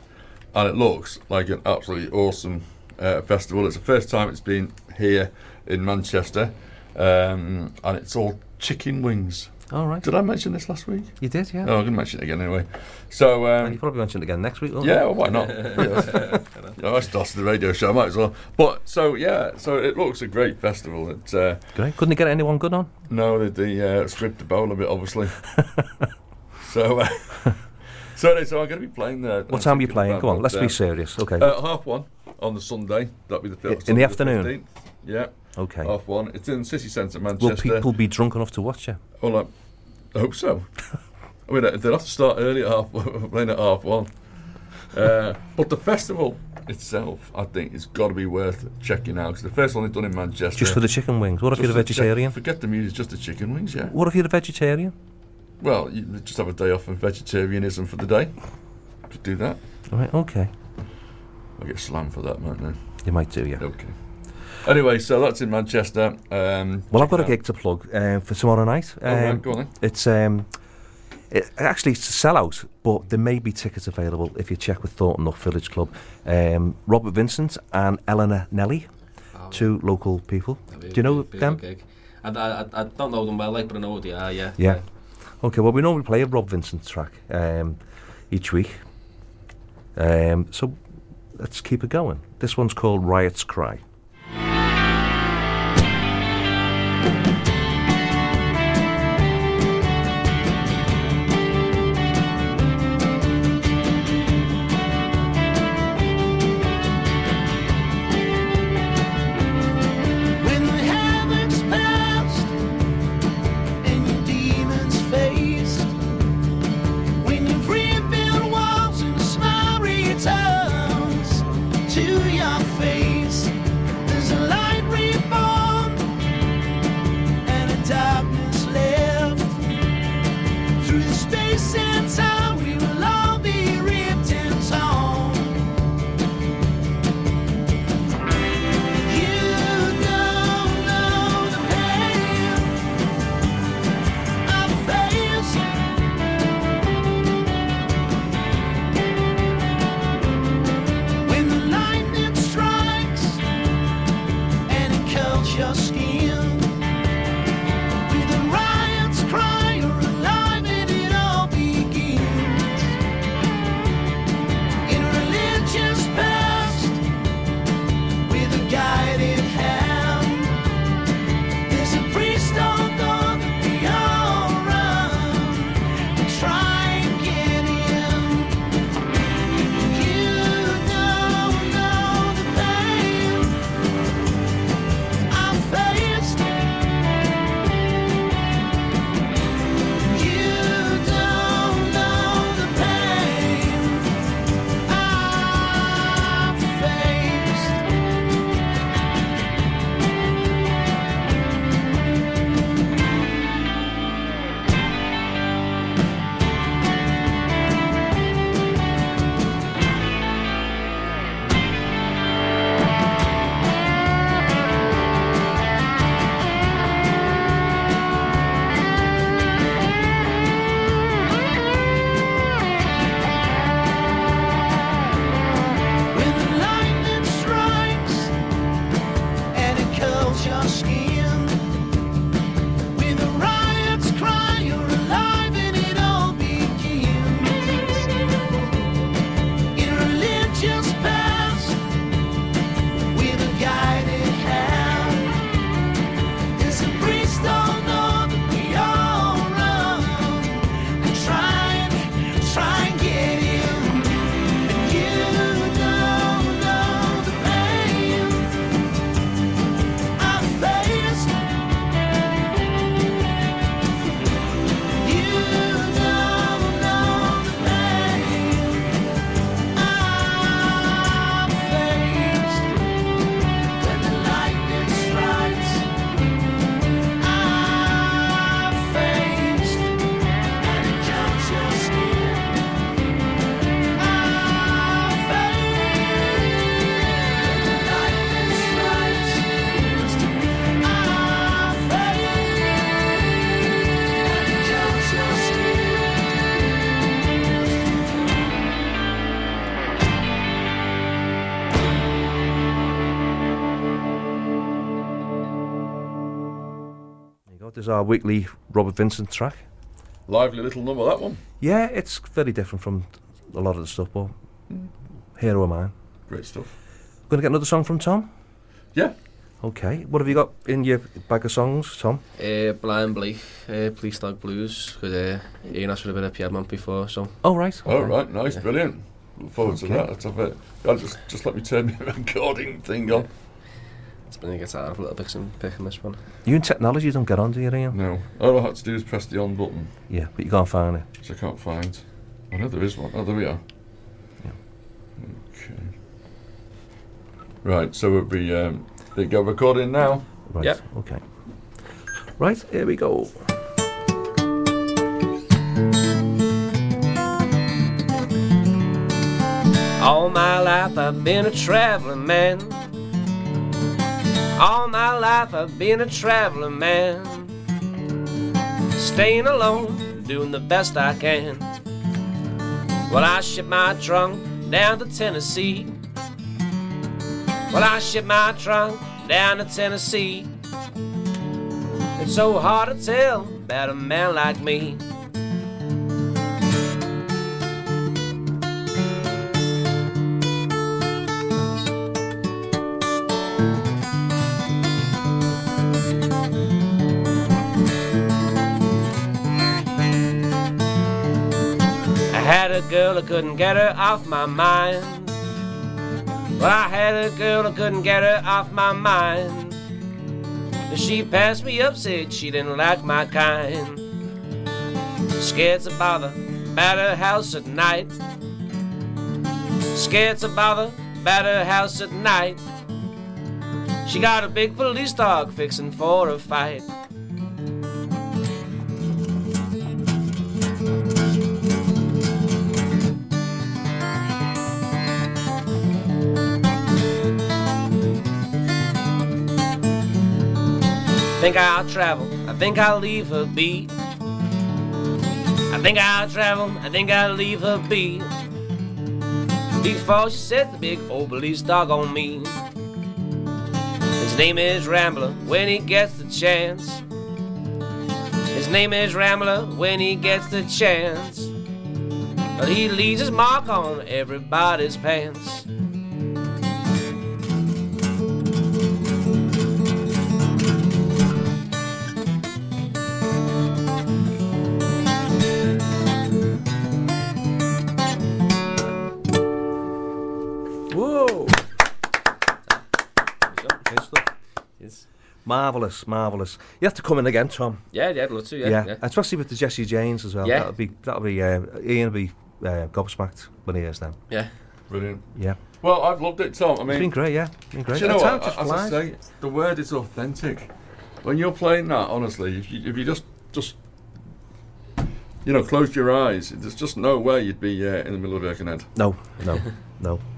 and it looks like an absolutely awesome uh, festival. It's the first time it's been here in Manchester, um, and it's all chicken wings. All right. Did I mention this last week? You did, yeah. Oh, I'm going to mention it again anyway. So, um, and you probably mention it again next week, won't yeah, you? well, why not? yeah. I started the radio show, I might as well. But so yeah, so it looks a great festival. It's uh, Great. Couldn't you get anyone good on? no, the, the uh, stripped the bowl a bit, obviously. so, uh, so, anyway, so I'm going to be playing there. What time are you playing? Go on, let's be serious. Okay. Uh, half one on the Sunday. That'll be the fil- In the afternoon? 15th. Yeah. Okay. Half one. It's in City Centre, Manchester. Will people be drunk enough to watch you? Well, I hope so. I mean, they'll have to start early at half one. playing at half one. Uh, but the festival itself, I think, has got to be worth checking out. Cause the first one they've done in Manchester. Just for the chicken wings. What if you're a vegetarian? forget the music, just the chicken wings, yeah. What if you're a vegetarian? Well, you just have a day off of vegetarianism for the day. Could do that. All right, okay. I get slammed for that, might I? You might do, yeah. Okay. Anyway, so that's in Manchester. Um, Well, I've got a gig to plug uh, for tomorrow night. Oh, right, Um, go on then. It's um, it, actually it's a sellout, but there may be tickets available if you check with Thornton Nook Village Club. Um, Robert Vincent and Eleanor Nelly, two local people. Do you know Big them? Gig. I, I, I don't know them well, like, but I know who they are, yeah. Yeah. Okay. Well, we normally play a Rob Vincent track um, each week. Um, so let's keep it going. This one's called Riot's Cry. Was our weekly Robert Vincent track. Lively little number, that one. Yeah, it's very different from a lot of the stuff, but hero of mine. Great stuff. Going to get another song from Tom? Yeah. Okay. What have you got in your bag of songs, Tom? Uh, Blind Blake, uh, Police Dog Blues, because uh, Ian asked for a bit of Piedmont before, so. Oh, right. All right, nice, brilliant. Look forward to that. Let's have it. I'll just, just let me turn my recording thing on. It's been a guitar, a little bit some picking this one. You and technology don't get on, do you, Ian? No. All I had to do is press the on button, Yeah, but you can't find it. which I can't find. I know there is one. Oh, there we are. Yeah. Okay. Right, so it'll be. Um, there you go, recording now. Right. Yep. Okay. Right, here we go. All my life I've been a traveling man. All my life I've been a traveling man. Staying alone, doing the best I can. Well, I ship my trunk down to Tennessee. Well, I ship my trunk down to Tennessee. It's so hard to tell about a man like me. Girl I couldn't get her off my mind. Well, I had a girl I couldn't get her off my mind. She passed me up, said she didn't like my kind. Scared to bother about her house at night. Scared to bother about her house at night. She got a big police dog fixing for a fight. I think I'll travel, I think I'll leave her be. I think I'll travel, I think I'll leave her be. Before she sets the big old police dog on me. His name is Rambler when he gets the chance. His name is Rambler when he gets the chance. But he leaves his mark on everybody's pants. Marvellous, marvellous. You have to come in again, Tom. Yeah, yeah, I'd love to, yeah. yeah. especially with the Jesse Janes as well. Yeah. That'll be that'll be uh, Ian will be uh, gobsmacked when he hears them. Yeah. Brilliant. Yeah. Well, I've loved it, Tom. I mean, it's been great, yeah. Been great. Do you know The time what? just As I flies. say, the word is authentic. When you're playing that, honestly, if you, if you just just you know closed your eyes, there's just no way you'd be uh, in the middle of Birkenhead. No, no, no.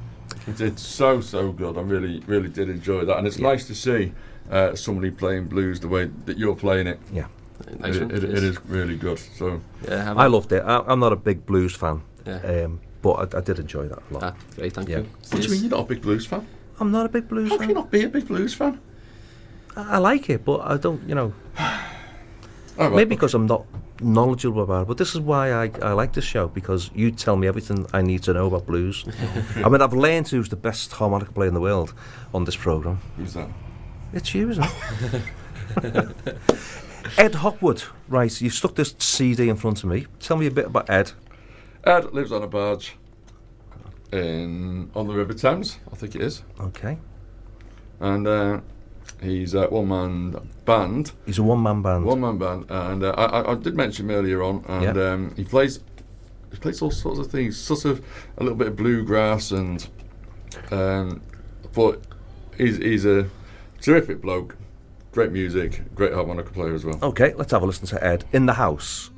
It's, it's so so good. I really really did enjoy that, and it's Yeah. nice to see uh, somebody playing blues the way that you're playing it. Yeah. Nice it, it, it cheers. really good. So Yeah, I loved it. I, I'm not a big blues fan, Yeah. um, but I, I did enjoy that a lot. Ah, great, thank Yeah. you. what do you mean you're not a big blues fan? I'm not a big blues How fan. can you not be a big blues fan? I, I like it, but I don't, you know. All right, Maybe because I'm not knowledgeable about it, but this is why I, I like this show because you tell me everything I need to know about blues. I mean, I've learned who's the best harmonica player in the world on this program. Who's that? It's you, isn't it? Ed Hopwood, right? You've stuck this CD in front of me. Tell me a bit about Ed. Ed lives on a barge in on the River Thames, I think it is, Okay. and uh, he's a one-man band. He's a one-man band. One man band, and uh, I, I- I did mention him earlier on, and Yeah. um, he plays he plays all sorts of things, sort of a little bit of bluegrass, and um, but he's he's a terrific bloke, great music, great harmonica player as well. Okay, let's have a listen to Ed in the house.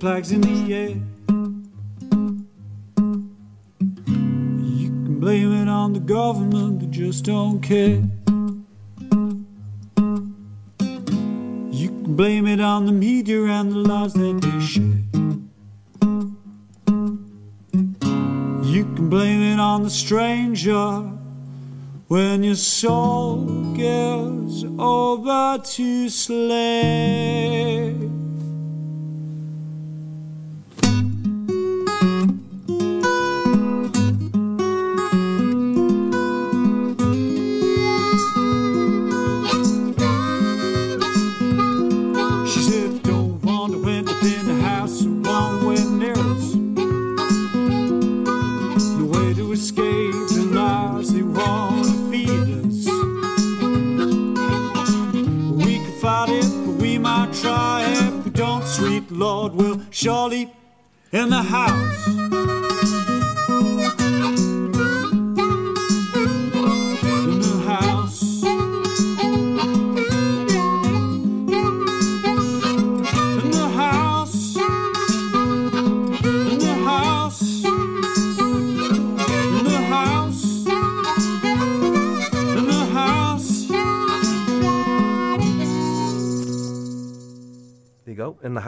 Flags in the air. You can blame it on the government that just don't care. You can blame it on the media and the lies that they share. You can blame it on the stranger when your soul gives over to slave.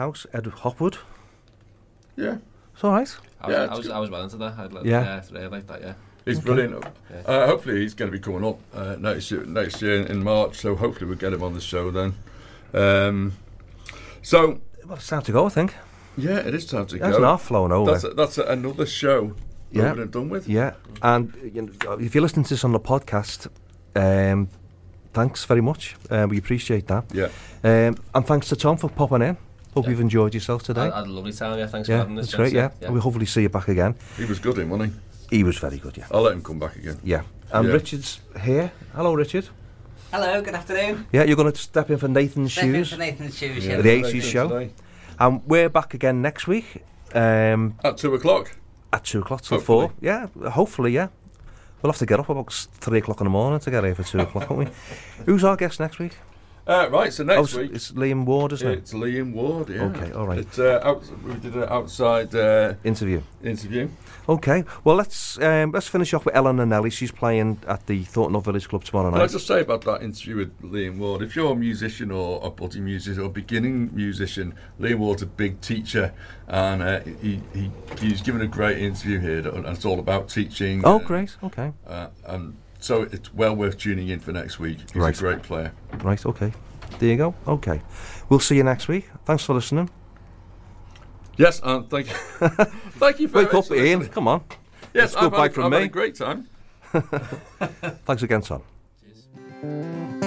House, Edward Hopwood. Yeah. It's all right. I was, Yeah, I was. I was well into that. I'd like, Yeah. yeah, yeah, I like that. Yeah, He's Okay. brilliant. Yeah. Uh, hopefully, he's going to be coming up uh, next year, next year in March. So hopefully, we'll get him on the show then. Um, so Well, it's time to go, I think. yeah, it is time to That's go. an half flown over. That's a, that's a, another show. Yeah. over and done with. Yeah, and you know, if you're listening to this on the podcast, um, thanks very much. Uh, we appreciate that. Yeah. Um, and thanks to Tom for popping in. Hope you've enjoyed yourself today. I, I had a lovely time. Yeah, thanks yeah, for having us. that's great. gents, Yeah, and we'll hopefully see you back again. He was good in, wasn't He He was very good. Yeah. I'll let him come back again. Yeah. And Yeah. Richard's here. Hello, Richard. Hello, good afternoon. Yeah, you're going to step in for Nathan's Step in for Nathan's shoes, Yeah, yeah. the Nathan's 80s show. today. And we're back again next week. Um, At two o'clock. at two o'clock till Hopefully. four. Yeah, hopefully, yeah. We'll have to get up about three o'clock in the morning to get here for two o'clock, won't we? Who's our guest next week? Uh, right, so next Oh, week it's Liam Ward, isn't it? It's Liam Ward. Yeah. Okay, all right. It's, uh, out, we did an outside uh, Interview. interview. Okay, well let's um, let's finish off with Eleanor Nelly. She's playing at the Thornton Village Club tomorrow Can I night. just say about that interview with Liam Ward? If you're a musician or a budding musician or a beginning musician, Liam Ward's a big teacher, and uh, he, he he's given a great interview here, and it's all about teaching. Oh, and, great. Okay. Uh, and so it's well worth tuning in for next week. He's Right. a great player. Right. Okay. There you go. Okay. We'll see you next week. Thanks for listening. Yes, and thank you. thank you for Wake up, Ian. Come on. Yes, It's I've, goodbye had, from I've me. had a great time. Thanks again, Tom. So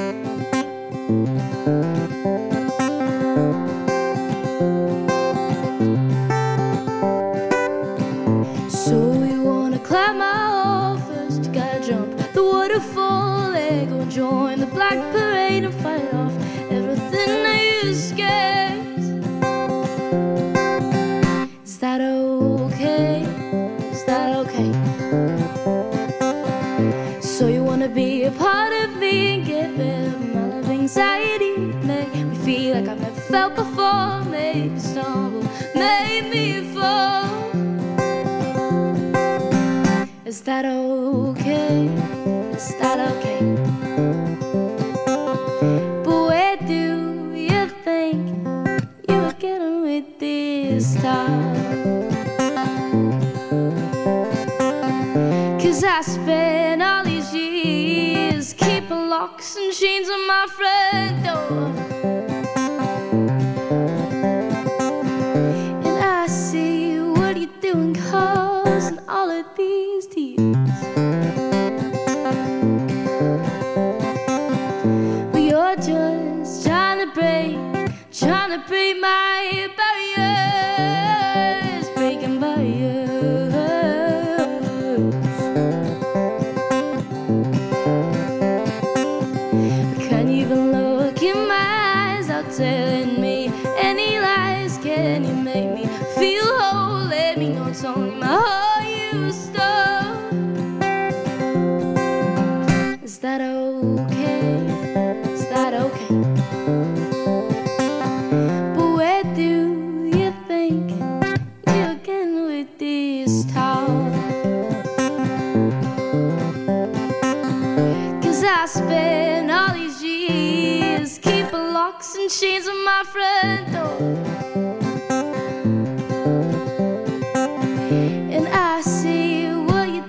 black parade and fight off everything that you scared. Is that okay? Is that okay? So you wanna be a part of me and get rid of my love anxiety? Make me feel like I've never felt before. Make me stumble, make me fall. Is that okay? Is that okay? Cause I spend all these years keeping locks and chains on my front door. And I see what you're doing, cause and all of these.